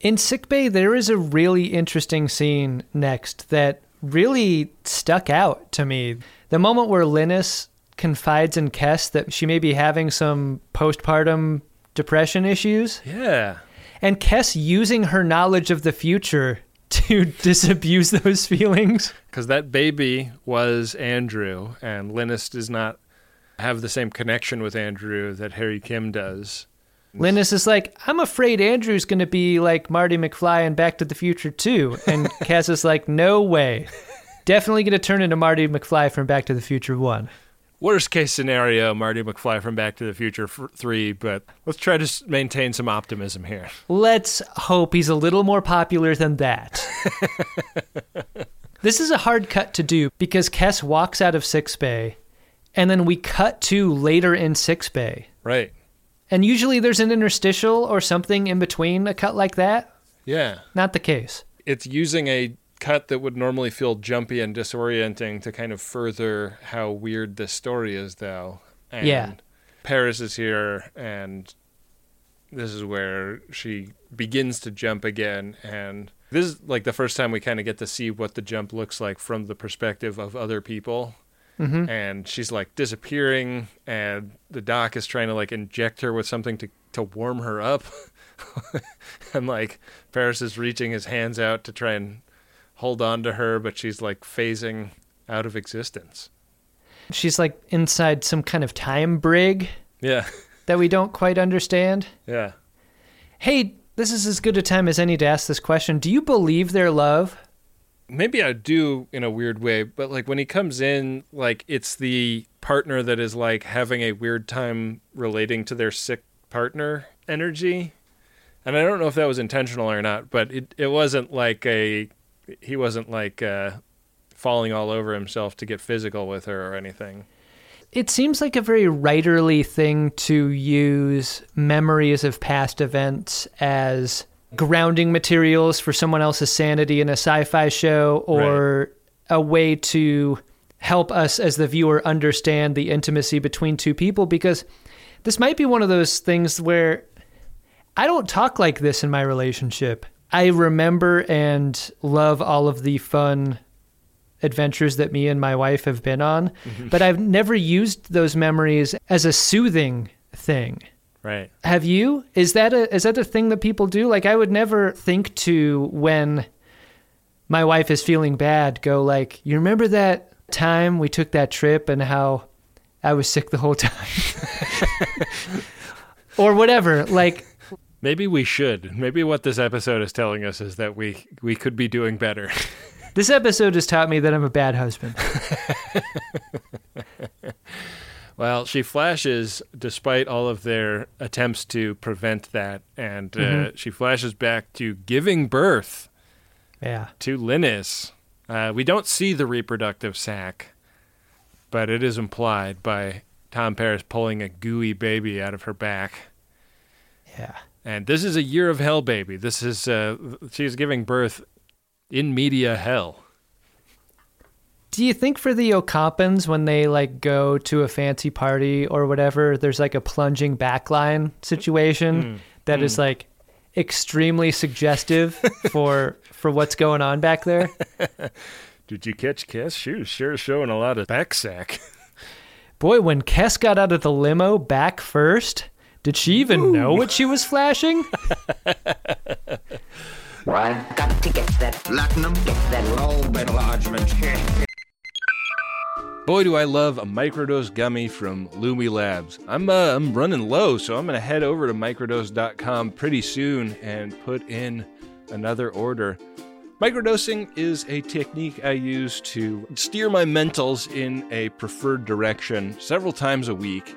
C: In sickbay, there is a really interesting scene next that really stuck out to me. The moment where Linnis confides in Kes that she may be having some postpartum depression issues.
D: Yeah.
C: And Kes using her knowledge of the future to disabuse those feelings.
D: Because that baby was Andrew, and Linnis does not have the same connection with Andrew that Harry Kim does.
C: Linnis is like, I'm afraid Andrew's going to be like Marty McFly in Back to the Future too. And Kes is like, no way. Definitely going to turn into Marty McFly from Back to the Future 1.
D: Worst case scenario, Marty McFly from Back to the Future f- 3, but let's try to maintain some optimism here.
C: Let's hope he's a little more popular than that. this is a hard cut to do because Kes walks out of sickbay and then we cut to later in sickbay.
D: Right.
C: And usually there's an interstitial or something in between a cut like that.
D: Yeah.
C: Not the case.
D: It's using a cut that would normally feel jumpy and disorienting to kind of further how weird this story is, though. And
C: Yeah.
D: Paris is here, and this is where she begins to jump again. And this is like the first time we kind of get to see what the jump looks like from the perspective of other people.
C: Mhm.
D: And she's like disappearing, and the doc is trying to like inject her with something to, to warm her up. and like Paris is reaching his hands out to try and hold on to her, but she's like phasing out of existence.
C: She's like inside some kind of time brig
D: Yeah.
C: that we don't quite understand.
D: Yeah.
C: Hey, this is as good a time as any to ask this question. Do you believe their love?
D: Maybe I do in a weird way, but like when he comes in, like it's the partner that is like having a weird time relating to their sick partner energy. And I don't know if that was intentional or not, but it, it wasn't like a he wasn't like uh, falling all over himself to get physical with her or anything.
C: It seems like a very writerly thing to use memories of past events as grounding materials for someone else's sanity in a sci-fi show or a way to help us as the viewer understand the intimacy between two people because this might be one of those things where I don't talk like this in my relationship. I remember and love all of the fun adventures that me and my wife have been on, mm-hmm. but I've never used those memories as a soothing thing.
D: Right.
C: Have you? Is that a is that a thing that people do? Like I would never think to when my wife is feeling bad go like, "You remember that time we took that trip and how I was sick the whole time?" or whatever. Like
D: Maybe we should. Maybe what this episode is telling us is that we we could be doing better.
C: This episode has taught me that I'm a bad husband.
D: well, she flashes despite all of their attempts to prevent that, and uh, she flashes back to giving birth
C: Yeah.
D: to Linnis. Uh, we don't see the reproductive sac, but it is implied by Tom Paris pulling a gooey baby out of her back.
C: Yeah.
D: And this is a year of hell, baby. This is uh, she's giving birth in media hell.
C: Do you think for the Ocampans when they like go to a fancy party or whatever, there's like a plunging backline situation
D: Mm,
C: that is
D: mm.
C: like extremely suggestive for for what's going on back there?
D: Did you catch Kes? She was sure showing a lot of back sack.
C: Boy, when Kes got out of the limo back first, did she even know what she was flashing?
B: Well, I've got to get that platinum, get that lobe enlargement.
D: Boy, do I love a microdose gummy from Lumi Labs. I'm uh, I'm running low, so I'm gonna head over to microdose.com pretty soon and put in another order. Microdosing is a technique I use to steer my mentals in a preferred direction several times a week.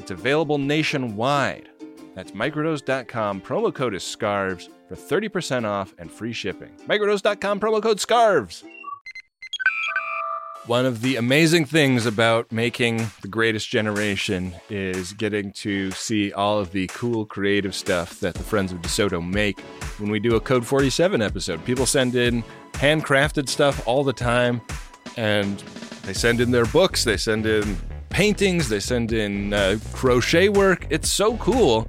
D: It's available nationwide. That's microdose.com. Promo code is SCARVES for 30% off and free shipping. Microdose.com, promo code SCARVES. One of the amazing things about making The Greatest Generation is getting to see all of the cool creative stuff that the Friends of DeSoto make when we do a Code 47 episode. People send in handcrafted stuff all the time, and they send in their books, they send in paintings, they send in uh, crochet work. It's so cool.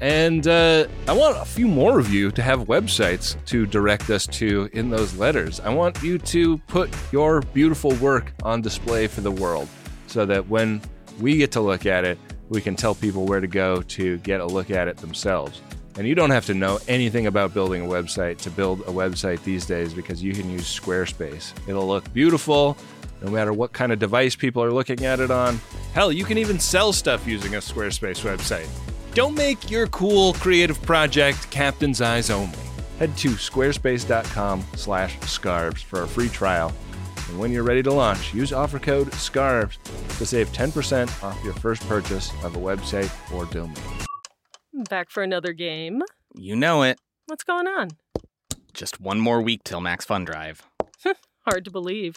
D: And uh, I want a few more of you to have websites to direct us to in those letters. I want you to put your beautiful work on display for the world so that when we get to look at it, we can tell people where to go to get a look at it themselves. And you don't have to know anything about building a website to build a website these days because you can use Squarespace. It'll look beautiful no matter what kind of device people are looking at it on. Hell, you can even sell stuff using a Squarespace website. Don't make your cool creative project captain's eyes only. Head to squarespace.com slash scarves for a free trial. And when you're ready to launch, use offer code SCARVES to save 10% off your first purchase of a website or domain.
P: Back for another game.
R: You know it.
P: What's going on?
R: Just one more week till Max Fun Drive.
P: Hard to believe.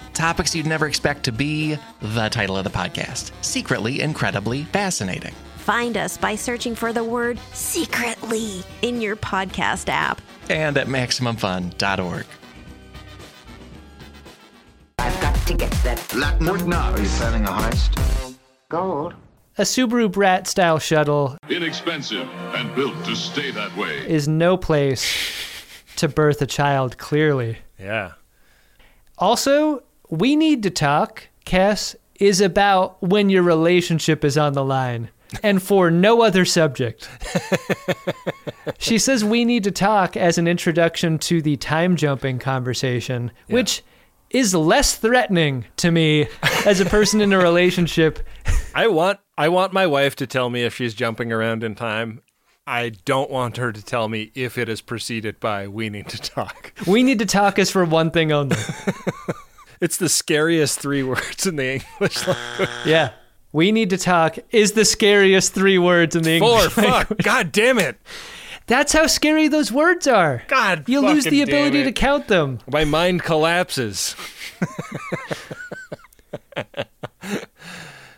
R: Topics you'd never expect to be the title of the podcast Secretly Incredibly Fascinating.
S: Find us by searching for the word secretly in your podcast app.
R: And at MaximumFun.org.
B: I've got to get that
F: Latin now. Are you planning a heist?
B: gold.
C: A Subaru Brat style shuttle
T: Inexpensive and built to stay that way.
C: is no place to birth a child, clearly.
D: Yeah.
C: Also, we need to talk, Kes, is about when your relationship is on the line and for no other subject. she says we need to talk as an introduction to the time jumping conversation, which is less threatening to me as a person in a relationship.
D: I want I want my wife to tell me if she's jumping around in time. I don't want her to tell me if it is preceded by we need to talk.
C: We need to talk is for one thing only.
D: It's the scariest three words in the English language.
C: Yeah. We need to talk is the scariest three words in the
D: Four,
C: English
D: fuck,
C: language.
D: god damn it.
C: That's how scary those words are.
D: God,
C: You lose the ability to count them.
D: My mind collapses.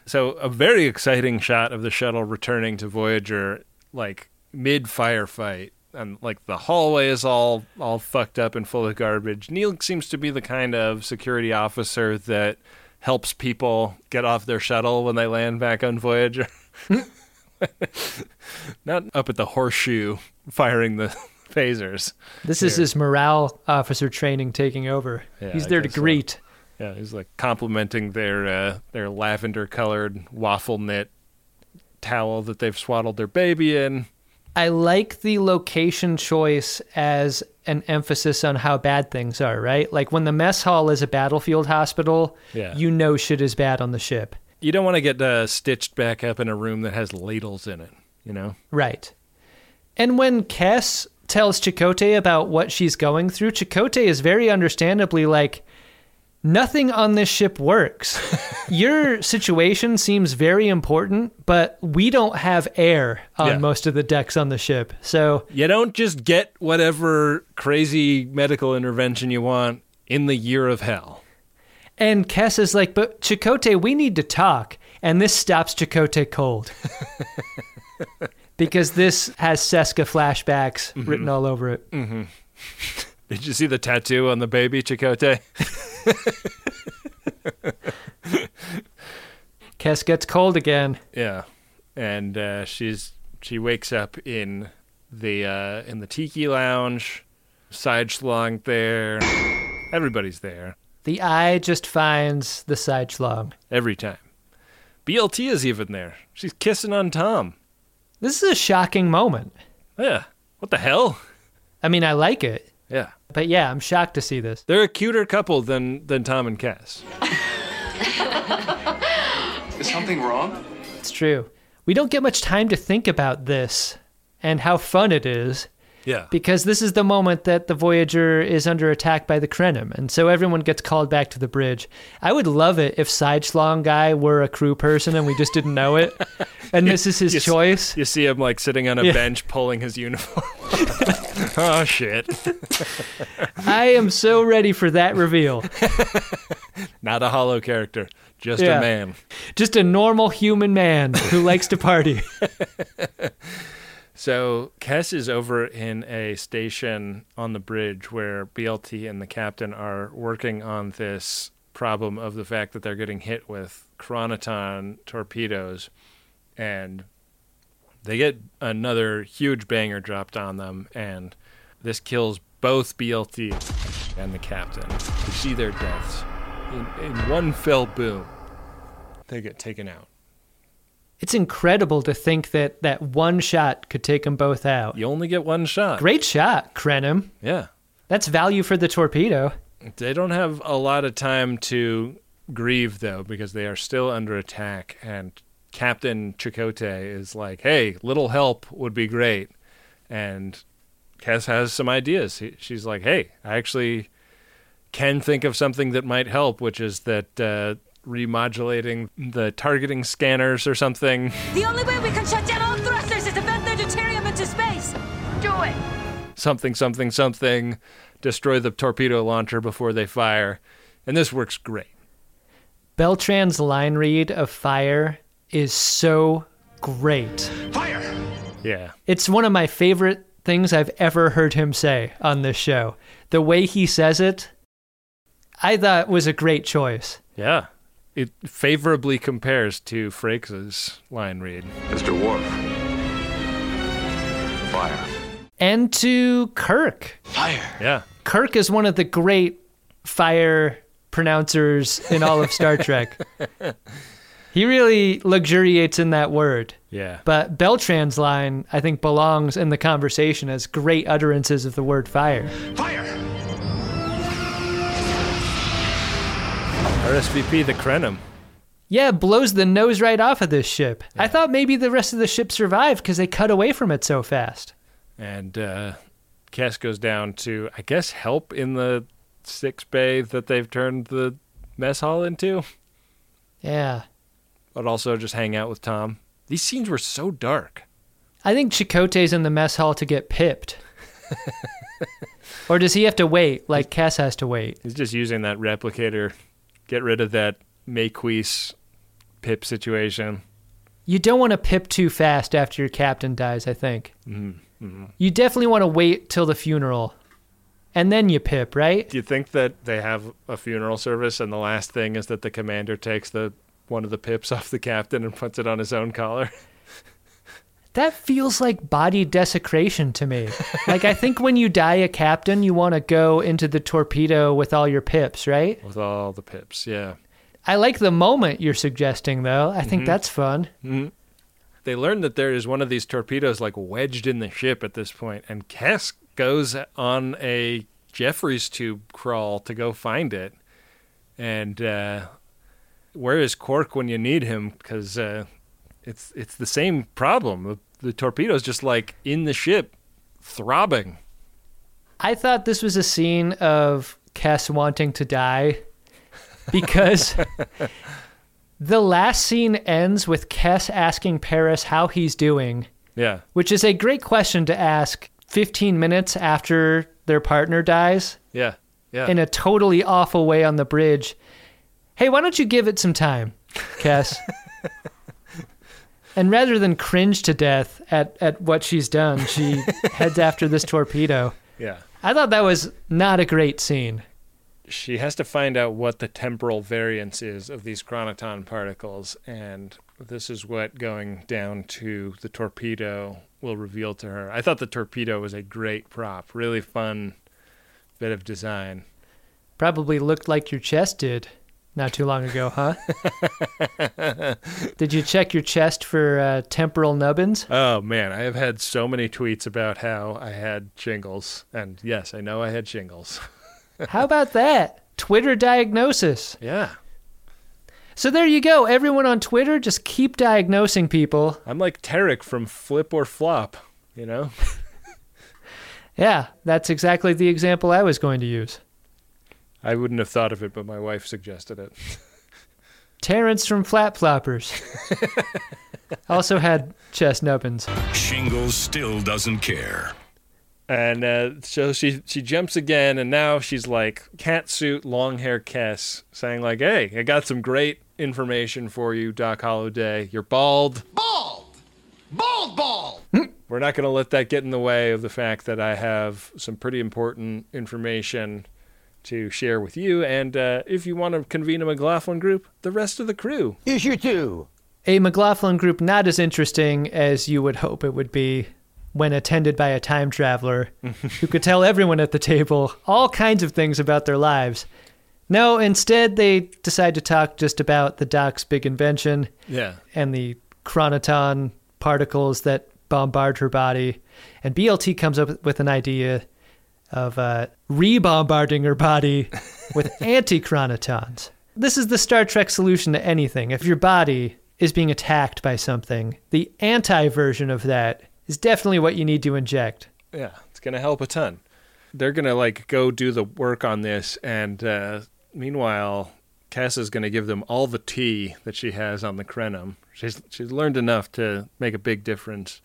D: so, a very exciting shot of the shuttle returning to Voyager, like mid firefight, and like the hallway is all all fucked up and full of garbage. Neil seems to be the kind of security officer that helps people get off their shuttle when they land back on Voyager. Not up at the horseshoe firing the phasers.
C: This is
D: here.
C: his morale officer training taking over.
D: Yeah,
C: He's there to
D: guess so.
C: greet.
D: Yeah, he's like complimenting their uh, their lavender colored waffle knit towel that they've swaddled their baby in.
C: I like the location choice as an emphasis on how bad things are, right? Like when the mess hall is a battlefield hospital,
D: Yeah.
C: you know shit is bad on the ship.
D: You don't want to get uh, stitched back up in a room that has ladles in it, you know?
C: Right. And when Kes tells Chakotay about what she's going through, Chakotay is very understandably like, nothing on this ship works. Your situation seems very important, but we don't have air on
D: Yeah.
C: most of the decks on the ship. So
D: You don't just get whatever crazy medical intervention you want in the year of hell.
C: And Kes is like, but Chakotay, we need to talk. And this stops Chakotay cold. because this has Seska flashbacks written all over it.
D: Mm-hmm. Did you see the tattoo on the baby, Chakotay?
C: Kes gets cold again.
D: Yeah, and uh, she's she wakes up in the uh, in the tiki lounge. Side schlong there. Everybody's there
C: The eye just finds the side schlong.
D: every time. BLT is even there. She's kissing on Tom.
C: This is a shocking moment.
D: Yeah. What the hell?
C: I mean, I like it.
D: Yeah.
C: But yeah, I'm shocked to see this.
D: They're a cuter couple than than Tom and Kes.
K: Is something wrong?
C: It's true. We don't get much time to think about this and how fun it is.
D: Yeah.
C: Because this is the moment that the Voyager is under attack by the Krenim, and so everyone gets called back to the bridge. I would love it if Sideschlong guy were a crew person and we just didn't know it, and this is his
D: You s-
C: choice.
D: You see him like sitting on a
C: Yeah.
D: bench pulling his uniform. oh shit.
C: I am so ready for that reveal.
D: Not a hollow character, just
C: Yeah.
D: a man.
C: Just a normal human man who likes to party.
D: So Kes is over in a station on the bridge where BLT and the captain are working on this problem of the fact that they're getting hit with chronoton torpedoes and they get another huge banger dropped on them and this kills both BLT and the captain. You see their deaths in, in one fell boom. They get taken out.
C: It's incredible to think that that one shot could take them both out.
D: You only get one shot.
C: Great shot, Krenim.
D: Yeah.
C: That's value for the torpedo.
D: They don't have a lot of time to grieve though because they are still under attack, and Captain Chakotay is like, "Hey, little help would be great," and Kes has some ideas. He, she's like, "Hey, I actually can think of something that might help, which is that." Uh, remodulating the targeting scanners or something.
G: The only way we can shut down all thrusters is to vent their deuterium into space. Do it.
D: Something, something, something. Destroy the torpedo launcher before they fire. And this works great.
C: Beltran's line read of fire is so great.
T: Fire!
D: Yeah.
C: It's one of my favorite things I've ever heard him say on this show. The way he says it, I thought was a great choice.
D: Yeah. It favorably compares to Frakes' line read.
F: Mr. Worf. Fire.
C: And to Kirk.
T: Fire.
D: Yeah.
C: Kirk is one of the great fire pronouncers in all of Star Trek. He really luxuriates in that word.
D: Yeah.
C: But Beltran's line, I think, belongs in the conversation as great utterances of the word fire.
T: Fire!
D: RSVP the Krenim.
C: Yeah, blows the nose right off of this ship. I thought maybe the rest of the ship survived because they cut away from it so fast.
D: And uh, Kes goes down to, I guess, help in the sickbay that they've turned the mess hall into,
C: Yeah.
D: but also just hang out with Tom. These scenes were so dark.
C: I think Chakotay's in the mess hall to get pipped. or does he have to wait like Kes has to wait?
D: He's just using that replicator, get rid of that Maquis pip situation.
C: You don't want to pip too fast after your captain dies, I think.
D: Mm-hmm.
C: You definitely want to wait till the funeral. And then you pip, right?
D: Do you think that they have a funeral service and the last thing is that the commander takes the one of the pips off the captain and puts it on his own collar?
C: That feels like body desecration to me. like, I think when you die a captain, you want to go into the torpedo with all your pips, right?
D: With all the pips, yeah.
C: I like the moment you're suggesting, though. I think
D: Mhm.
C: that's fun.
D: hmm They learn that there is one of these torpedoes like wedged in the ship at this point, and Kes goes on a Jefferies tube crawl to go find it. And uh, where is Cork when you need him? Because uh, it's it's the same problem. The, the torpedo's just like in the ship, throbbing.
C: I thought this was a scene of Kes wanting to die because the last scene ends with Kes asking Paris how he's doing,
D: Yeah,
C: which is a great question to ask 15 minutes after their partner dies
D: yeah, yeah.
C: in a totally awful way on the bridge. Hey, why don't you give it some time, Kes? and rather than cringe to death at, at what she's done, she heads after this torpedo.
D: yeah.
C: I thought that was not a great scene.
D: she has to find out what the temporal variance is of these chronoton particles, and this is what going down to the torpedo will reveal to her. I thought the torpedo was a great prop, really fun bit of design.
C: Probably looked like your chest did not too long ago, huh? did you check your chest for uh, temporal nubbins?
D: Oh man, I have had so many tweets about how I had shingles, and yes, I know I had shingles.
C: How about that? Twitter diagnosis.
D: yeah,
C: So there you go. Everyone on Twitter, just keep diagnosing people.
D: I'm like Tarek from Flip or Flop, you know.
C: Yeah, that's exactly the example I was going to use.
D: I wouldn't have thought of it, but my wife suggested it.
C: Terrence from Flat Floppers also had chest nubbins.
T: Shingles still doesn't care.
D: And uh, so she she jumps again, and now she's like cat suit, long hair Kes, saying like, "Hey, I got some great information for you, Doc Holliday. You're bald.
E: Bald! Bald, bald!
D: We're not going to let that get in the way of the fact that I have some pretty important information to share with you. And uh, if you want to convene a McLaughlin group, the rest of the crew.
C: Issue two. A McLaughlin group not as interesting as you would hope it would be when attended by a time traveler who could tell everyone at the table all kinds of things about their lives. No, instead, they decide to talk just about the doc's big invention
D: Yeah.
C: and the chronoton particles that bombard her body. And BLT comes up with an idea of uh, re-bombarding her body with anti-chronotons. This is the Star Trek solution to anything. If your body is being attacked by something, the anti version of that is definitely what you need to inject.
D: Yeah, it's gonna help a ton. They're gonna like go do the work on this, and uh, meanwhile, Kes is gonna give them all the tea that she has on the Krenim. She's she's learned enough to make a big difference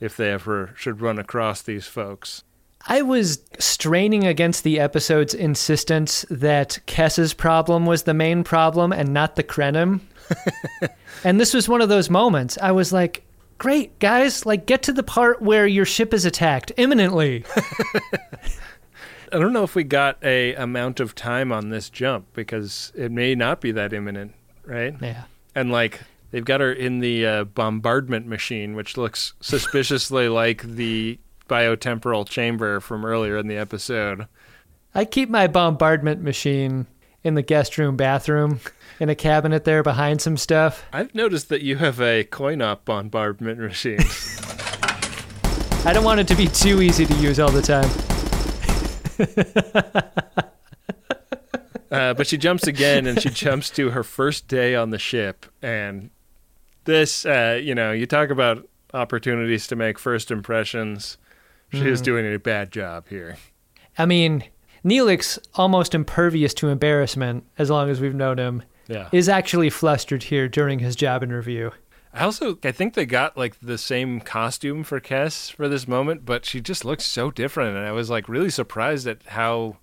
D: if they ever should run across these folks.
C: I was straining against the episode's insistence that Kes's problem was the main problem and not the Krenim. and this was one of those moments. I was like, great, guys, like get to the part where your ship is attacked imminently.
D: I don't know if we got a amount of time on this jump because it may not be that imminent, right?
C: Yeah.
D: And like they've got her in the uh, bombardment machine, which looks suspiciously like the biotemporal chamber from earlier in the episode.
C: I keep my bombardment machine in the guest room bathroom in a cabinet there behind some stuff.
D: I've noticed that you have a coin op bombardment machine.
C: I don't want it to be too easy to use all the time.
D: uh, but she jumps again and she jumps to her first day on the ship. And this, uh, you know, you talk about opportunities to make first impressions. She is
C: Mhm.
D: doing a bad job here.
C: I mean, Neelix, almost impervious to embarrassment as long as we've known him,
D: Yeah.
C: is actually flustered here during his job interview.
D: I also I think they got like the same costume for Kes for this moment, but she just looks so different, and I was like really surprised at how.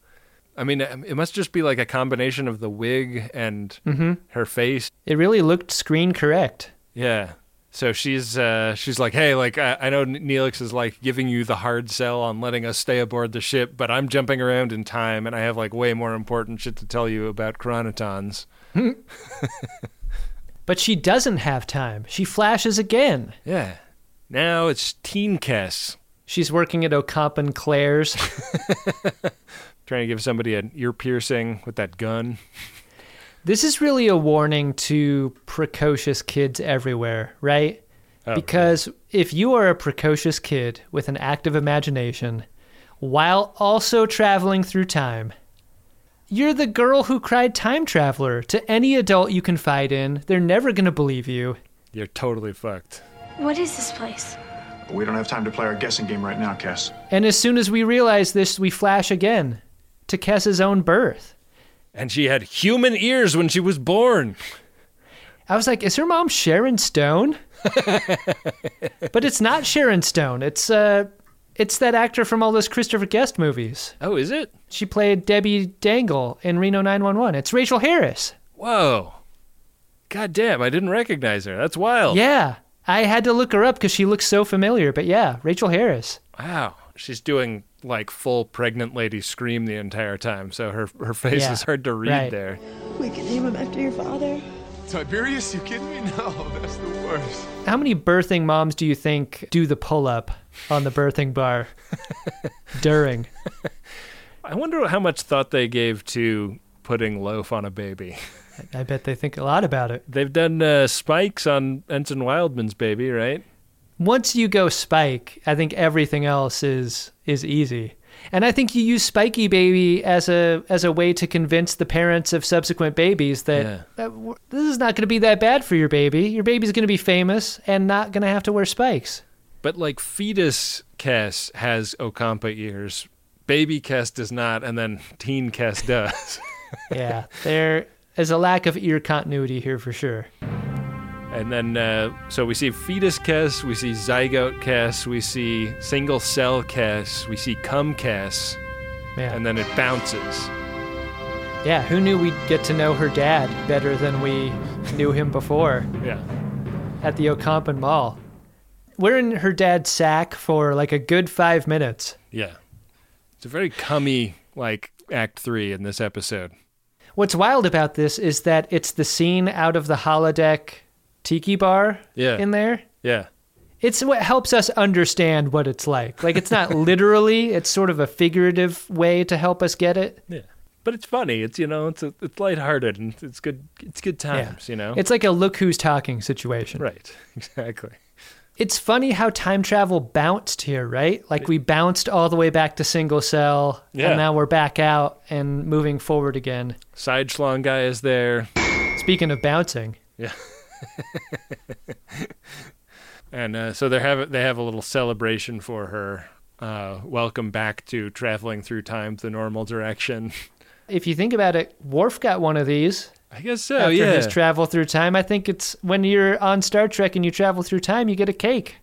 D: I mean, it must just be like a combination of the wig and
C: Mhm.
D: her face.
C: It really looked screen correct.
D: Yeah. So she's uh, she's like, hey, like I, I know Neelix is like giving you the hard sell on letting us stay aboard the ship, but I'm jumping around in time, and I have like way more important shit to tell you about chronotons.
C: But she doesn't have time. She flashes again.
D: Yeah. Now it's Teen Kes.
C: She's working at Ocamp and Claire's.
D: Trying to give somebody an ear piercing with that gun.
C: This is really a warning to precocious kids everywhere, right?
D: Oh,
C: because if you are a precocious kid with an active imagination while also traveling through time, you're the girl who cried time traveler to any adult you confide in. They're never going to believe you.
D: You're totally fucked.
I: What is this place?
F: We don't have time to play our guessing game right now, Kes.
C: And as soon as we realize this, we flash again to Kes's own birth.
D: And she had human ears when she was born.
C: I was like, is her mom Sharon Stone? but it's not Sharon Stone. It's uh it's that actor from all those Christopher Guest movies.
D: Oh, is it?
C: She played Debbie Dangle in Reno 911. It's Rachel Harris.
D: Whoa. God damn, I didn't recognize her. That's wild.
C: Yeah. I had to look her up because she looks so familiar. But yeah, Rachel Harris.
D: Wow. She's doing like full pregnant lady scream the entire time, so her her face
C: Yeah,
D: is hard to read
C: right.
D: there.
U: We can name him after your father.
V: Tiberius, you kidding me? No, that's the worst.
C: How many birthing moms do you think do the pull up on the birthing bar during?
D: I wonder how much thought they gave to putting loaf on a baby.
C: I bet they think a lot about it.
D: They've done uh, spikes on Ensign Wildman's baby, right?
C: Once you go spike, I think everything else is is easy. And I think you use Spiky Baby as a as a way to convince the parents of subsequent babies that,
D: Yeah.
C: that w- this is not going to be that bad for your baby. Your baby's going to be famous and not going to have to wear spikes.
D: But like fetus Kes has Ocampa ears, baby Kes does not, and then teen Kes does.
C: Yeah, there is a lack of ear continuity here for sure.
D: And then, uh, so we see fetus Kes, we see zygote Kes, we see single cell Kes, we see cum
C: Yeah.
D: and then it bounces.
C: Yeah, who knew we'd get to know her dad better than we knew him before
D: Yeah.
C: at the Ocampan Mall? We're in her dad's sack for like a good five minutes.
D: Yeah. It's a very cummy, like, act three in this episode.
C: What's wild about this is that it's the scene out of the holodeck tiki bar
D: Yeah.
C: in there.
D: Yeah.
C: It's what helps us understand what it's like. Like it's not literally, it's sort of a figurative way to help us get it.
D: Yeah. But it's funny. It's, you know, it's, a, it's lighthearted and it's good, it's good times, you know?
C: It's like a look who's talking situation.
D: Right. Exactly.
C: It's funny how time travel bounced here, right? Like we bounced all the way back to single cell,
D: Yeah.
C: and now we're back out and moving forward again.
D: Side schlong guy is there.
C: Speaking of bouncing,
D: Yeah. and uh, so they have they have a little celebration for her. Uh, welcome back to traveling through time the normal direction.
C: if you think about it, Worf got one of these.
D: I guess so.
C: after
D: yeah.
C: his travel through time. I think it's when you're on Star Trek and you travel through time, you get a cake.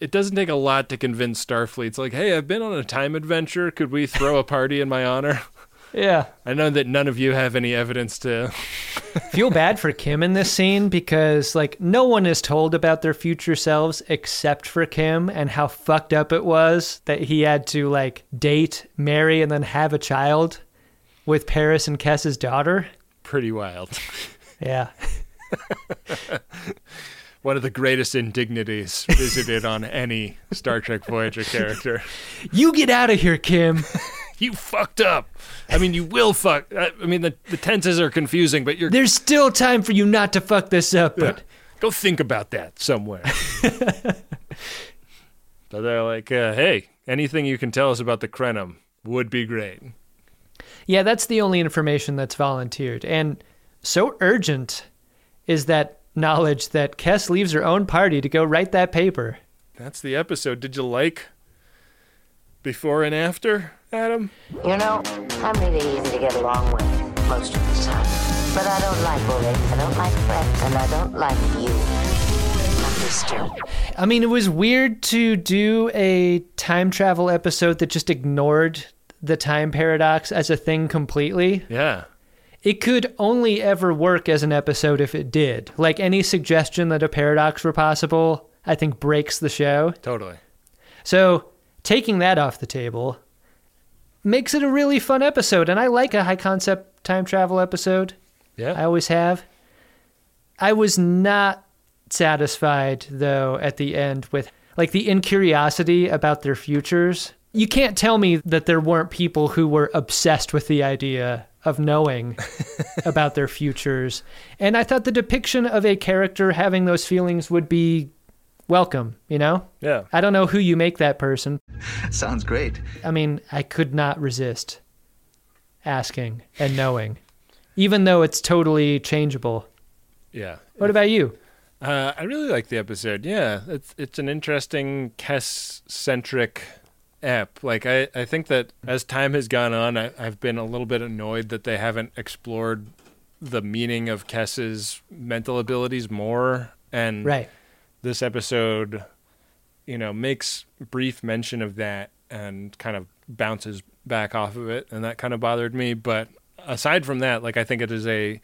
D: it doesn't take a lot to convince Starfleet. It's like, hey, I've been on a time adventure. Could we throw a party in my honor?
C: Yeah.
D: I know that none of you have any evidence to.
C: Feel bad for Kim in this scene because like no one is told about their future selves except for Kim and how fucked up it was that he had to like date, marry, and then have a child with Paris and Kes's daughter.
D: Pretty wild.
C: Yeah.
D: One of the greatest indignities visited on any Star Trek Voyager character.
C: You get out of here, Kim.
D: you fucked up. I mean, you will fuck. I I mean, the, the tenses are confusing, but you're.
C: There's still time for you not to fuck this up,
D: Yeah.
C: but
D: Go think about that somewhere. but they're like, uh, hey, anything you can tell us about the Krenim would be great.
C: Yeah, that's the only information that's volunteered. And so urgent is that knowledge that Kes leaves her own party to go write that paper.
D: That's the episode. Did you like before and after, Adam?
B: You know, I'm really easy to get along with most of the time. But I don't like bullying, I don't like threats, and I don't like you. Understood.
C: I mean, it was weird to do a time travel episode that just ignored the time paradox as a thing completely.
D: Yeah.
C: It could only ever work as an episode if it did. Like any suggestion that a paradox were possible, I think breaks the show.
D: Totally.
C: So, taking that off the table makes it a really fun episode. And I like a high concept time travel episode.
D: Yeah.
C: I always have. I was not satisfied, though, at the end with like the incuriosity about their futures. You can't tell me that there weren't people who were obsessed with the idea of knowing about their futures. And I thought the depiction of a character having those feelings would be welcome, you know?
D: Yeah.
C: I don't know who you make that person.
W: Sounds great.
C: I mean, I could not resist asking and knowing, even though it's totally changeable.
D: Yeah.
C: What about you?
D: Uh, I really like the episode. Yeah, it's it's an interesting Kes centric app. Like I, I think that as time has gone on, I, I've been a little bit annoyed that they haven't explored the meaning of Kes's mental abilities more. And
C: Right.
D: This episode, you know, makes brief mention of that and kind of bounces back off of it, and that kind of bothered me. But aside from that, like I think it is a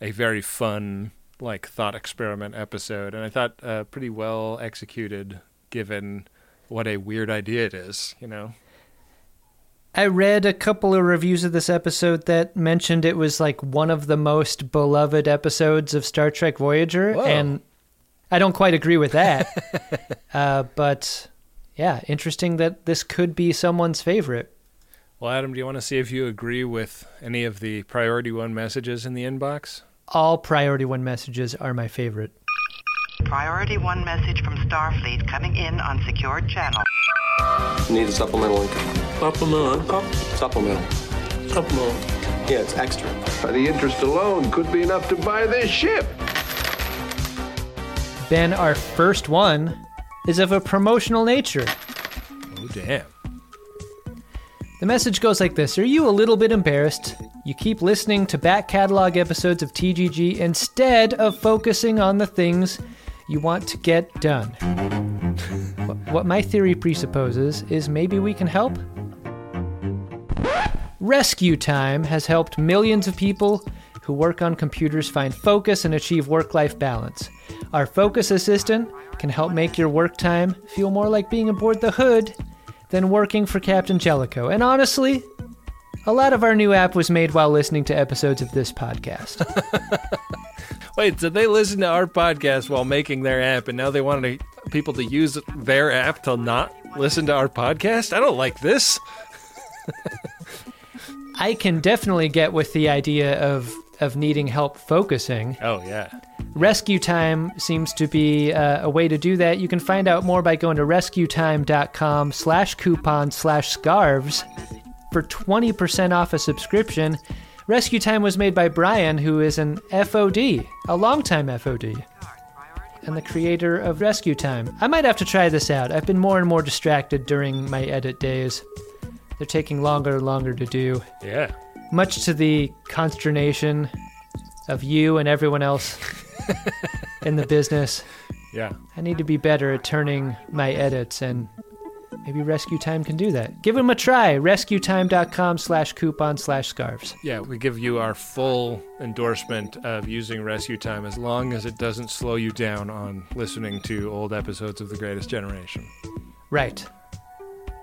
D: a very fun like thought experiment episode, and I thought uh, pretty well executed given what a weird idea it is. You know.
C: I read a couple of reviews of this episode that mentioned it was like one of the most beloved episodes of Star Trek Voyager,
D: Whoa.
C: and I don't quite agree with that. uh, but yeah, interesting that this could be someone's favorite.
D: Well, Adam, do you want to see if you agree with any of the priority one messages in the inbox?
C: All Priority One messages are my favorite.
X: Priority one message from Starfleet coming in on secured channel.
Y: Need a supplemental income. Supplemental income? Supplemental. Supplemental. Yeah, it's extra.
Z: The interest alone could be enough to buy this ship.
C: Ben, our first one is of a promotional nature.
D: Oh, damn.
C: The message goes like this Are you a little bit embarrassed? You keep listening to back catalog episodes of TGG instead of focusing on the things you want to get done. What my theory presupposes is maybe we can help? Rescue Time has helped millions of people who work on computers find focus and achieve work life balance. Our Focus Assistant can help make your work time feel more like being aboard the hood than working for Captain Jellicoe. And honestly, a lot of our new app was made while listening to episodes of this podcast.
D: Wait, so they listen to our podcast while making their app, and now they want to, people to use their app to not listen to our podcast? I don't like this.
C: I can definitely get with the idea of of needing help focusing.
D: Oh yeah.
C: Rescue Time seems to be uh, a way to do that. You can find out more by going to rescuetime.com slash coupon slash scarves for 20% off a subscription. Rescue Time was made by Brian, who is an FOD, a longtime FOD, and the creator of Rescue Time. I might have to try this out. I've been more and more distracted during my edit days. They're taking longer and longer to do,
D: Yeah.
C: Much to the consternation of you and everyone else in the business.
D: Yeah.
C: I need to be better at turning my edits, and maybe Rescue Time can do that. Give them a try. RescueTime.com slash coupon slash scarves.
D: Yeah, we give you our full endorsement of using Rescue Time as long as it doesn't slow you down on listening to old episodes of The Greatest Generation.
C: Right.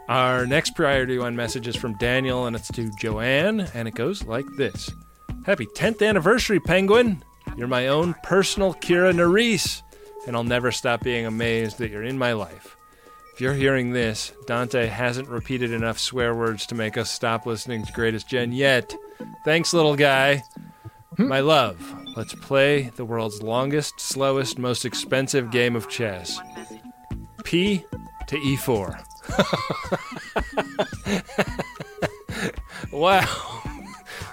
D: Our next priority one message is from Daniel, and it's to Joanne, and it goes like this Happy 10th anniversary, Penguin! You're my own personal Kira Nerys, and I'll never stop being amazed that you're in my life. If you're hearing this, Dante hasn't repeated enough swear words to make us stop listening to Greatest Gen yet. Thanks, little guy. Hmm. My love, let's play the world's longest, slowest, most expensive game of chess. P to E E4. wow.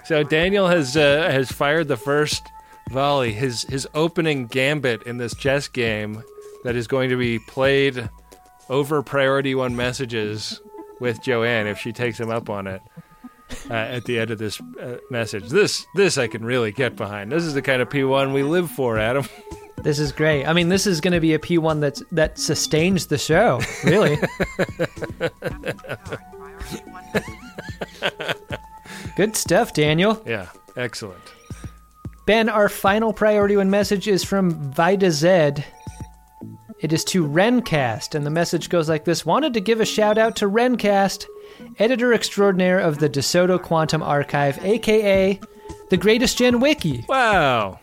D: So Daniel has uh, has fired the first volley, his his opening gambit in this chess game that is going to be played over priority one messages with Joanne if she takes him up on it. Uh, at the end of this uh, message, this this I can really get behind. This is the kind of P1 we live for, Adam.
C: This is great. I mean, this is going to be a P1 that's, that sustains the show, really. Good stuff, Daniel.
D: Yeah, excellent.
C: Ben, our final priority one message is from Vida Zed. It is to Rencast, and the message goes like this Wanted to give a shout out to Rencast, editor extraordinaire of the DeSoto Quantum Archive, aka the Greatest Gen Wiki.
D: Wow.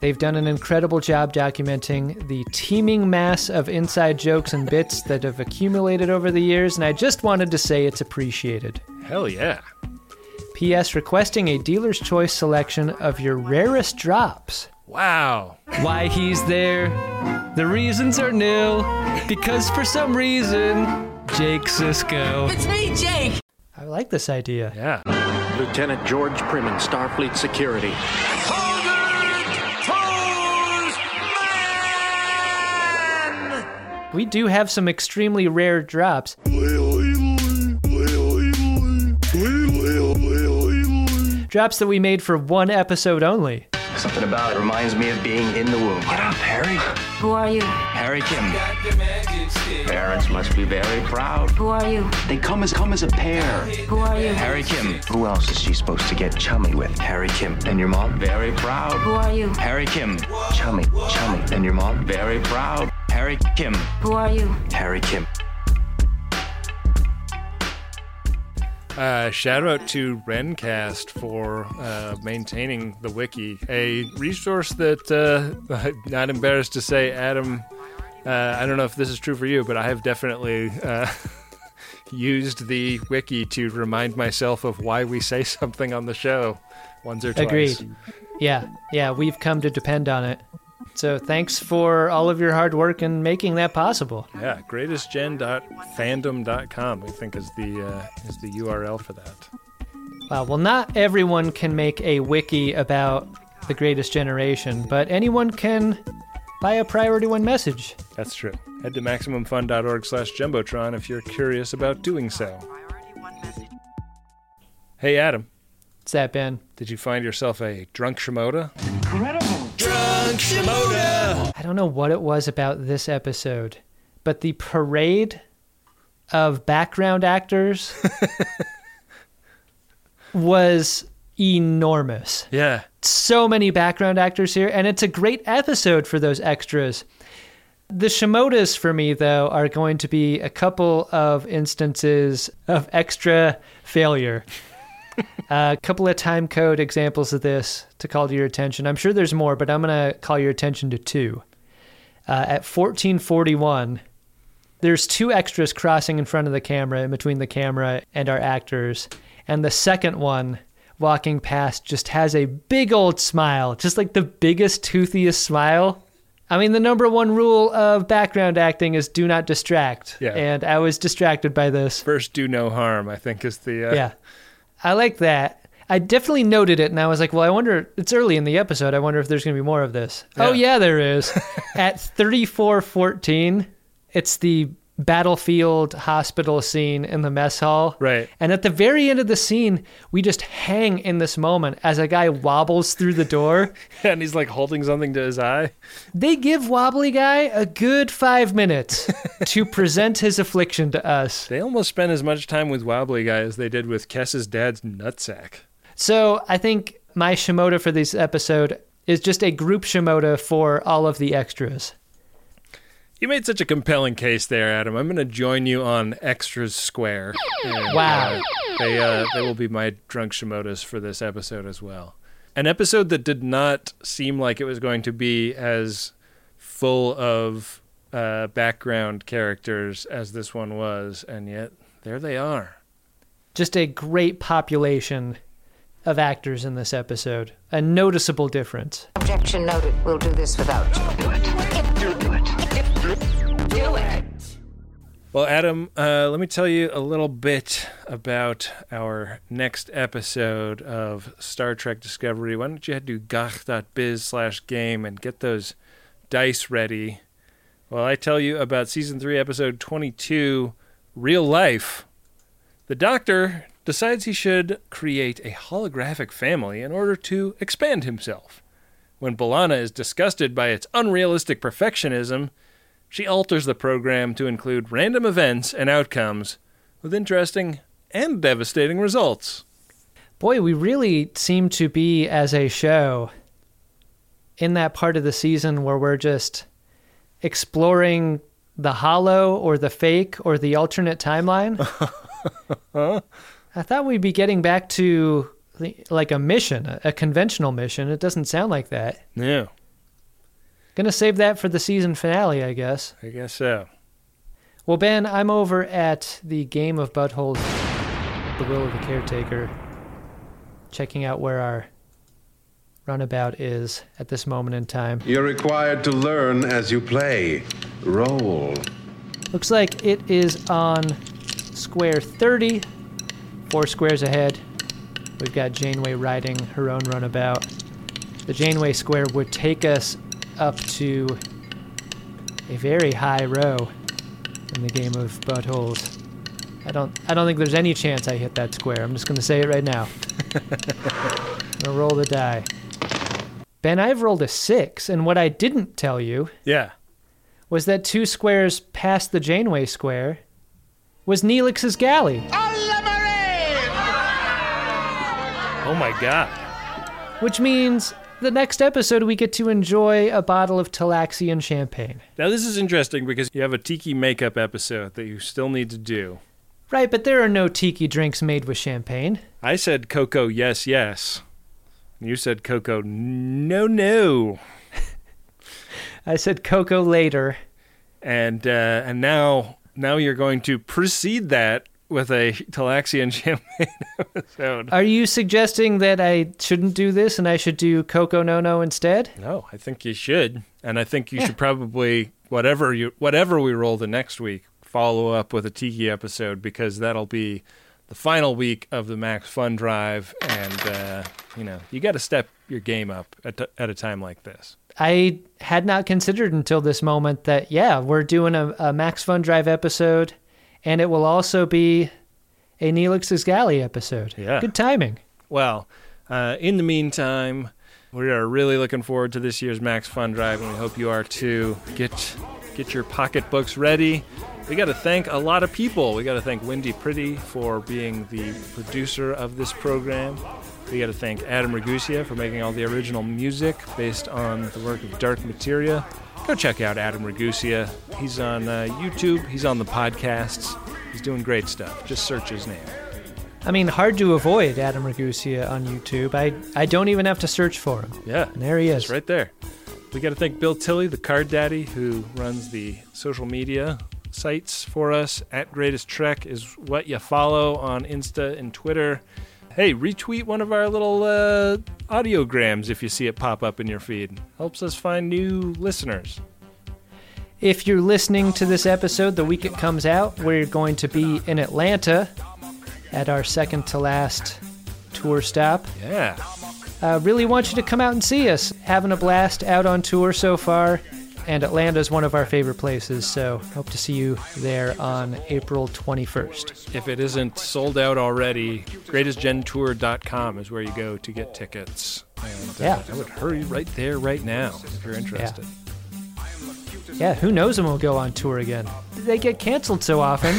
C: They've done an incredible job documenting the teeming mass of inside jokes and bits that have accumulated over the years, and I just wanted to say it's appreciated.
D: Hell yeah.
C: P.S. Requesting a dealer's choice selection of your rarest drops.
D: Wow.
C: Why he's there? The reasons are nil. Because for some reason, Jake Sisko.
G: It's me, Jake.
C: I like this idea.
D: Yeah.
W: Lieutenant George Primmin, Starfleet Security.
C: We do have some extremely rare drops. Drops that we made for one episode only.
K: Something about it reminds me of being in the womb. Get up, Harry.
G: Who are you?
K: Harry Kim. Parents must be very proud.
G: Who are you?
K: They come as come as a pair.
G: Who are you?
K: Harry Kim. Who else is she supposed to get chummy with? Harry Kim. And your mom? Very proud.
G: Who are you?
K: Harry Kim. Chummy, chummy. And your mom? Very proud. Harry Kim.
G: Who are you?
K: Harry Kim.
D: Uh, shout out to Rencast for uh, maintaining the wiki, a resource that uh, not embarrassed to say, Adam. Uh, I don't know if this is true for you, but I have definitely uh, used the wiki to remind myself of why we say something on the show once or twice.
C: Agreed. Yeah, yeah, we've come to depend on it. So thanks for all of your hard work in making that possible.
D: Yeah, greatestgen.fandom.com I think is the uh, is the URL for that.
C: Wow, well, not everyone can make a wiki about the greatest generation, but anyone can buy a priority one message.
D: That's true. Head to maximumfun.org slash jumbotron if you're curious about doing so. Hey, Adam.
C: What's that, Ben?
D: Did you find yourself a drunk Shimoda?
C: Incredible.
D: Drunk Shimoda!
C: I don't know what it was about this episode, but the parade of background actors was enormous.
D: Yeah.
C: So many background actors here, and it's a great episode for those extras. The Shimodas for me, though, are going to be a couple of instances of extra failure. a couple of time code examples of this to call to your attention. I'm sure there's more, but I'm going to call your attention to two. Uh, at 1441, there's two extras crossing in front of the camera, in between the camera and our actors. And the second one walking past just has a big old smile, just like the biggest, toothiest smile. I mean, the number one rule of background acting is do not distract.
D: Yeah.
C: And I was distracted by this.
D: First, do no harm. I think is the uh,
C: Yeah. I like that. I definitely noted it and I was like, well, I wonder, it's early in the episode. I wonder if there's going to be more of this. Oh, yeah, there is. At 3414, it's the battlefield hospital scene in the mess hall.
D: Right.
C: And at the very end of the scene, we just hang in this moment as a guy wobbles through the door.
D: and he's like holding something to his eye.
C: They give Wobbly Guy a good five minutes to present his affliction to us.
D: They almost spent as much time with Wobbly Guy as they did with Kes's dad's nutsack.
C: So I think my Shimoda for this episode is just a group Shimoda for all of the extras.
D: You made such a compelling case there, Adam. I'm going to join you on Extras Square. And,
C: Wow.
D: uh, they uh, they will be my drunk Shimodas for this episode as well. An episode that did not seem like it was going to be as full of uh, background characters as this one was, and yet there they are.
C: Just a great population of actors in this episode. A noticeable difference.
B: Objection noted. We'll do this without you. Do it.
D: Well, Adam, uh, let me tell you a little bit about our next episode of Star Trek Discovery. Why don't you head to gagh.biz slash game and get those dice ready while I tell you about Season 3, Episode 22 Real Life. The Doctor decides he should create a holographic family in order to expand himself. When B'Elanna is disgusted by its unrealistic perfectionism, she alters the program to include random events and outcomes with interesting and devastating results.
C: Boy, we really seem to be, as a show, in that part of the season where we're just exploring the hollow or the fake or the alternate timeline. I thought we'd be getting back to like a mission, a- conventional mission. It doesn't sound like that.
D: Yeah,
C: Gonna save that for the season finale, I guess.
D: I guess so.
C: Well, Ben, I'm over at the game of buttholes, the will of the caretaker, checking out where our runabout is at this moment in time.
Z: You're required to learn as you play. Roll.
C: Looks like it is on square 30, four squares ahead. We've got Janeway riding her own runabout. The Janeway square would take us up to a very high row in the game of buttholes. I don't I don't think there's any chance I hit that square. I'm just gonna say it right now. I'm gonna roll the die. Ben, I've rolled a six, and what I didn't tell you
D: Yeah.
C: was that two squares past the Janeway square was Neelix's galley.
D: Oh my god.
C: Which means the next episode we get to enjoy a bottle of Talaxian champagne.
D: Now this is interesting because you have a tiki makeup episode that you still need to do.
C: Right, but there are no tiki drinks made with champagne.
D: I said Coco, yes, yes. You said Coco, no, no.
C: I said cocoa later.
D: And uh, and now now you're going to precede that with a Talaxian champagne episode.
C: Are you suggesting that I shouldn't do this and I should do Coco No No instead?
D: No, I think you should, and I think you should probably whatever you whatever we roll the next week, follow up with a tiki episode because that'll be the final week of the Max Fun Drive, and uh, you know you got to step your game up at t- at a time like this.
C: I had not considered until this moment that, yeah, we're doing a, a Max Fun Drive episode and it will also be a Neelix's Galley episode.
D: Yeah.
C: Good timing.
D: Well, uh, in the meantime, we are really looking forward to this year's Max Fun Drive, and we hope you are too. Get get your pocketbooks ready. We got to thank a lot of people. We got to thank Wendy Pretty for being the producer of this program. We got to thank Adam Ragusea for making all the original music based on the work of Dark Materia. Go check out Adam Ragusea. He's on uh, YouTube. He's on the podcasts. He's doing great stuff. Just search his name.
C: I mean, hard to avoid Adam Ragusea on YouTube. I, I don't even have to search for him.
D: Yeah.
C: And there he is.
D: Right there. We got to thank Bill Tilley, the card daddy, who runs the social media sites for us. At Greatest Trek is what you follow on Insta and Twitter. Hey, retweet one of our little uh, audiograms if you see it pop up in your feed. Helps us find new listeners.
C: If you're listening to this episode the week it comes out, we're going to be in Atlanta at our second to last tour stop.
D: Yeah.
C: Uh, really want you to come out and see us. Having a blast out on tour so far, and Atlanta is one of our favorite places, so hope to see you there on April 21st.
D: If it isn't sold out already, greatestgentour.com is where you go to get tickets. And uh,
C: Yeah.
D: I would hurry right there right now if you're interested.
C: Yeah, who knows when we'll go on tour again? They get canceled so often.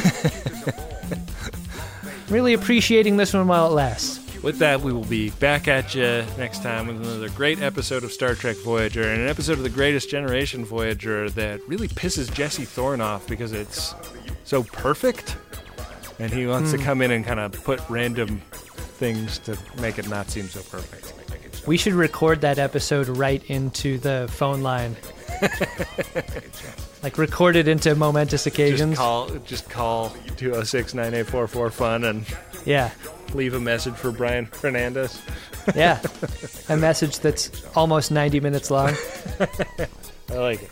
C: really appreciating this one while it lasts.
D: With that, we will be back at you next time with another great episode of Star Trek Voyager and an episode of The Greatest Generation Voyager that really pisses Jesse Thorn off because it's so perfect. And he wants to
C: Hmm.
D: come in and kind of put random things to make it not seem so perfect.
C: We should record that episode right into the phone line. like record it into momentous occasions.
D: Just call, just call 206 9844 fun and
C: Yeah.
D: leave a message for Brian Fernandez.
C: Yeah. A message that's almost 90 minutes long.
D: I like it.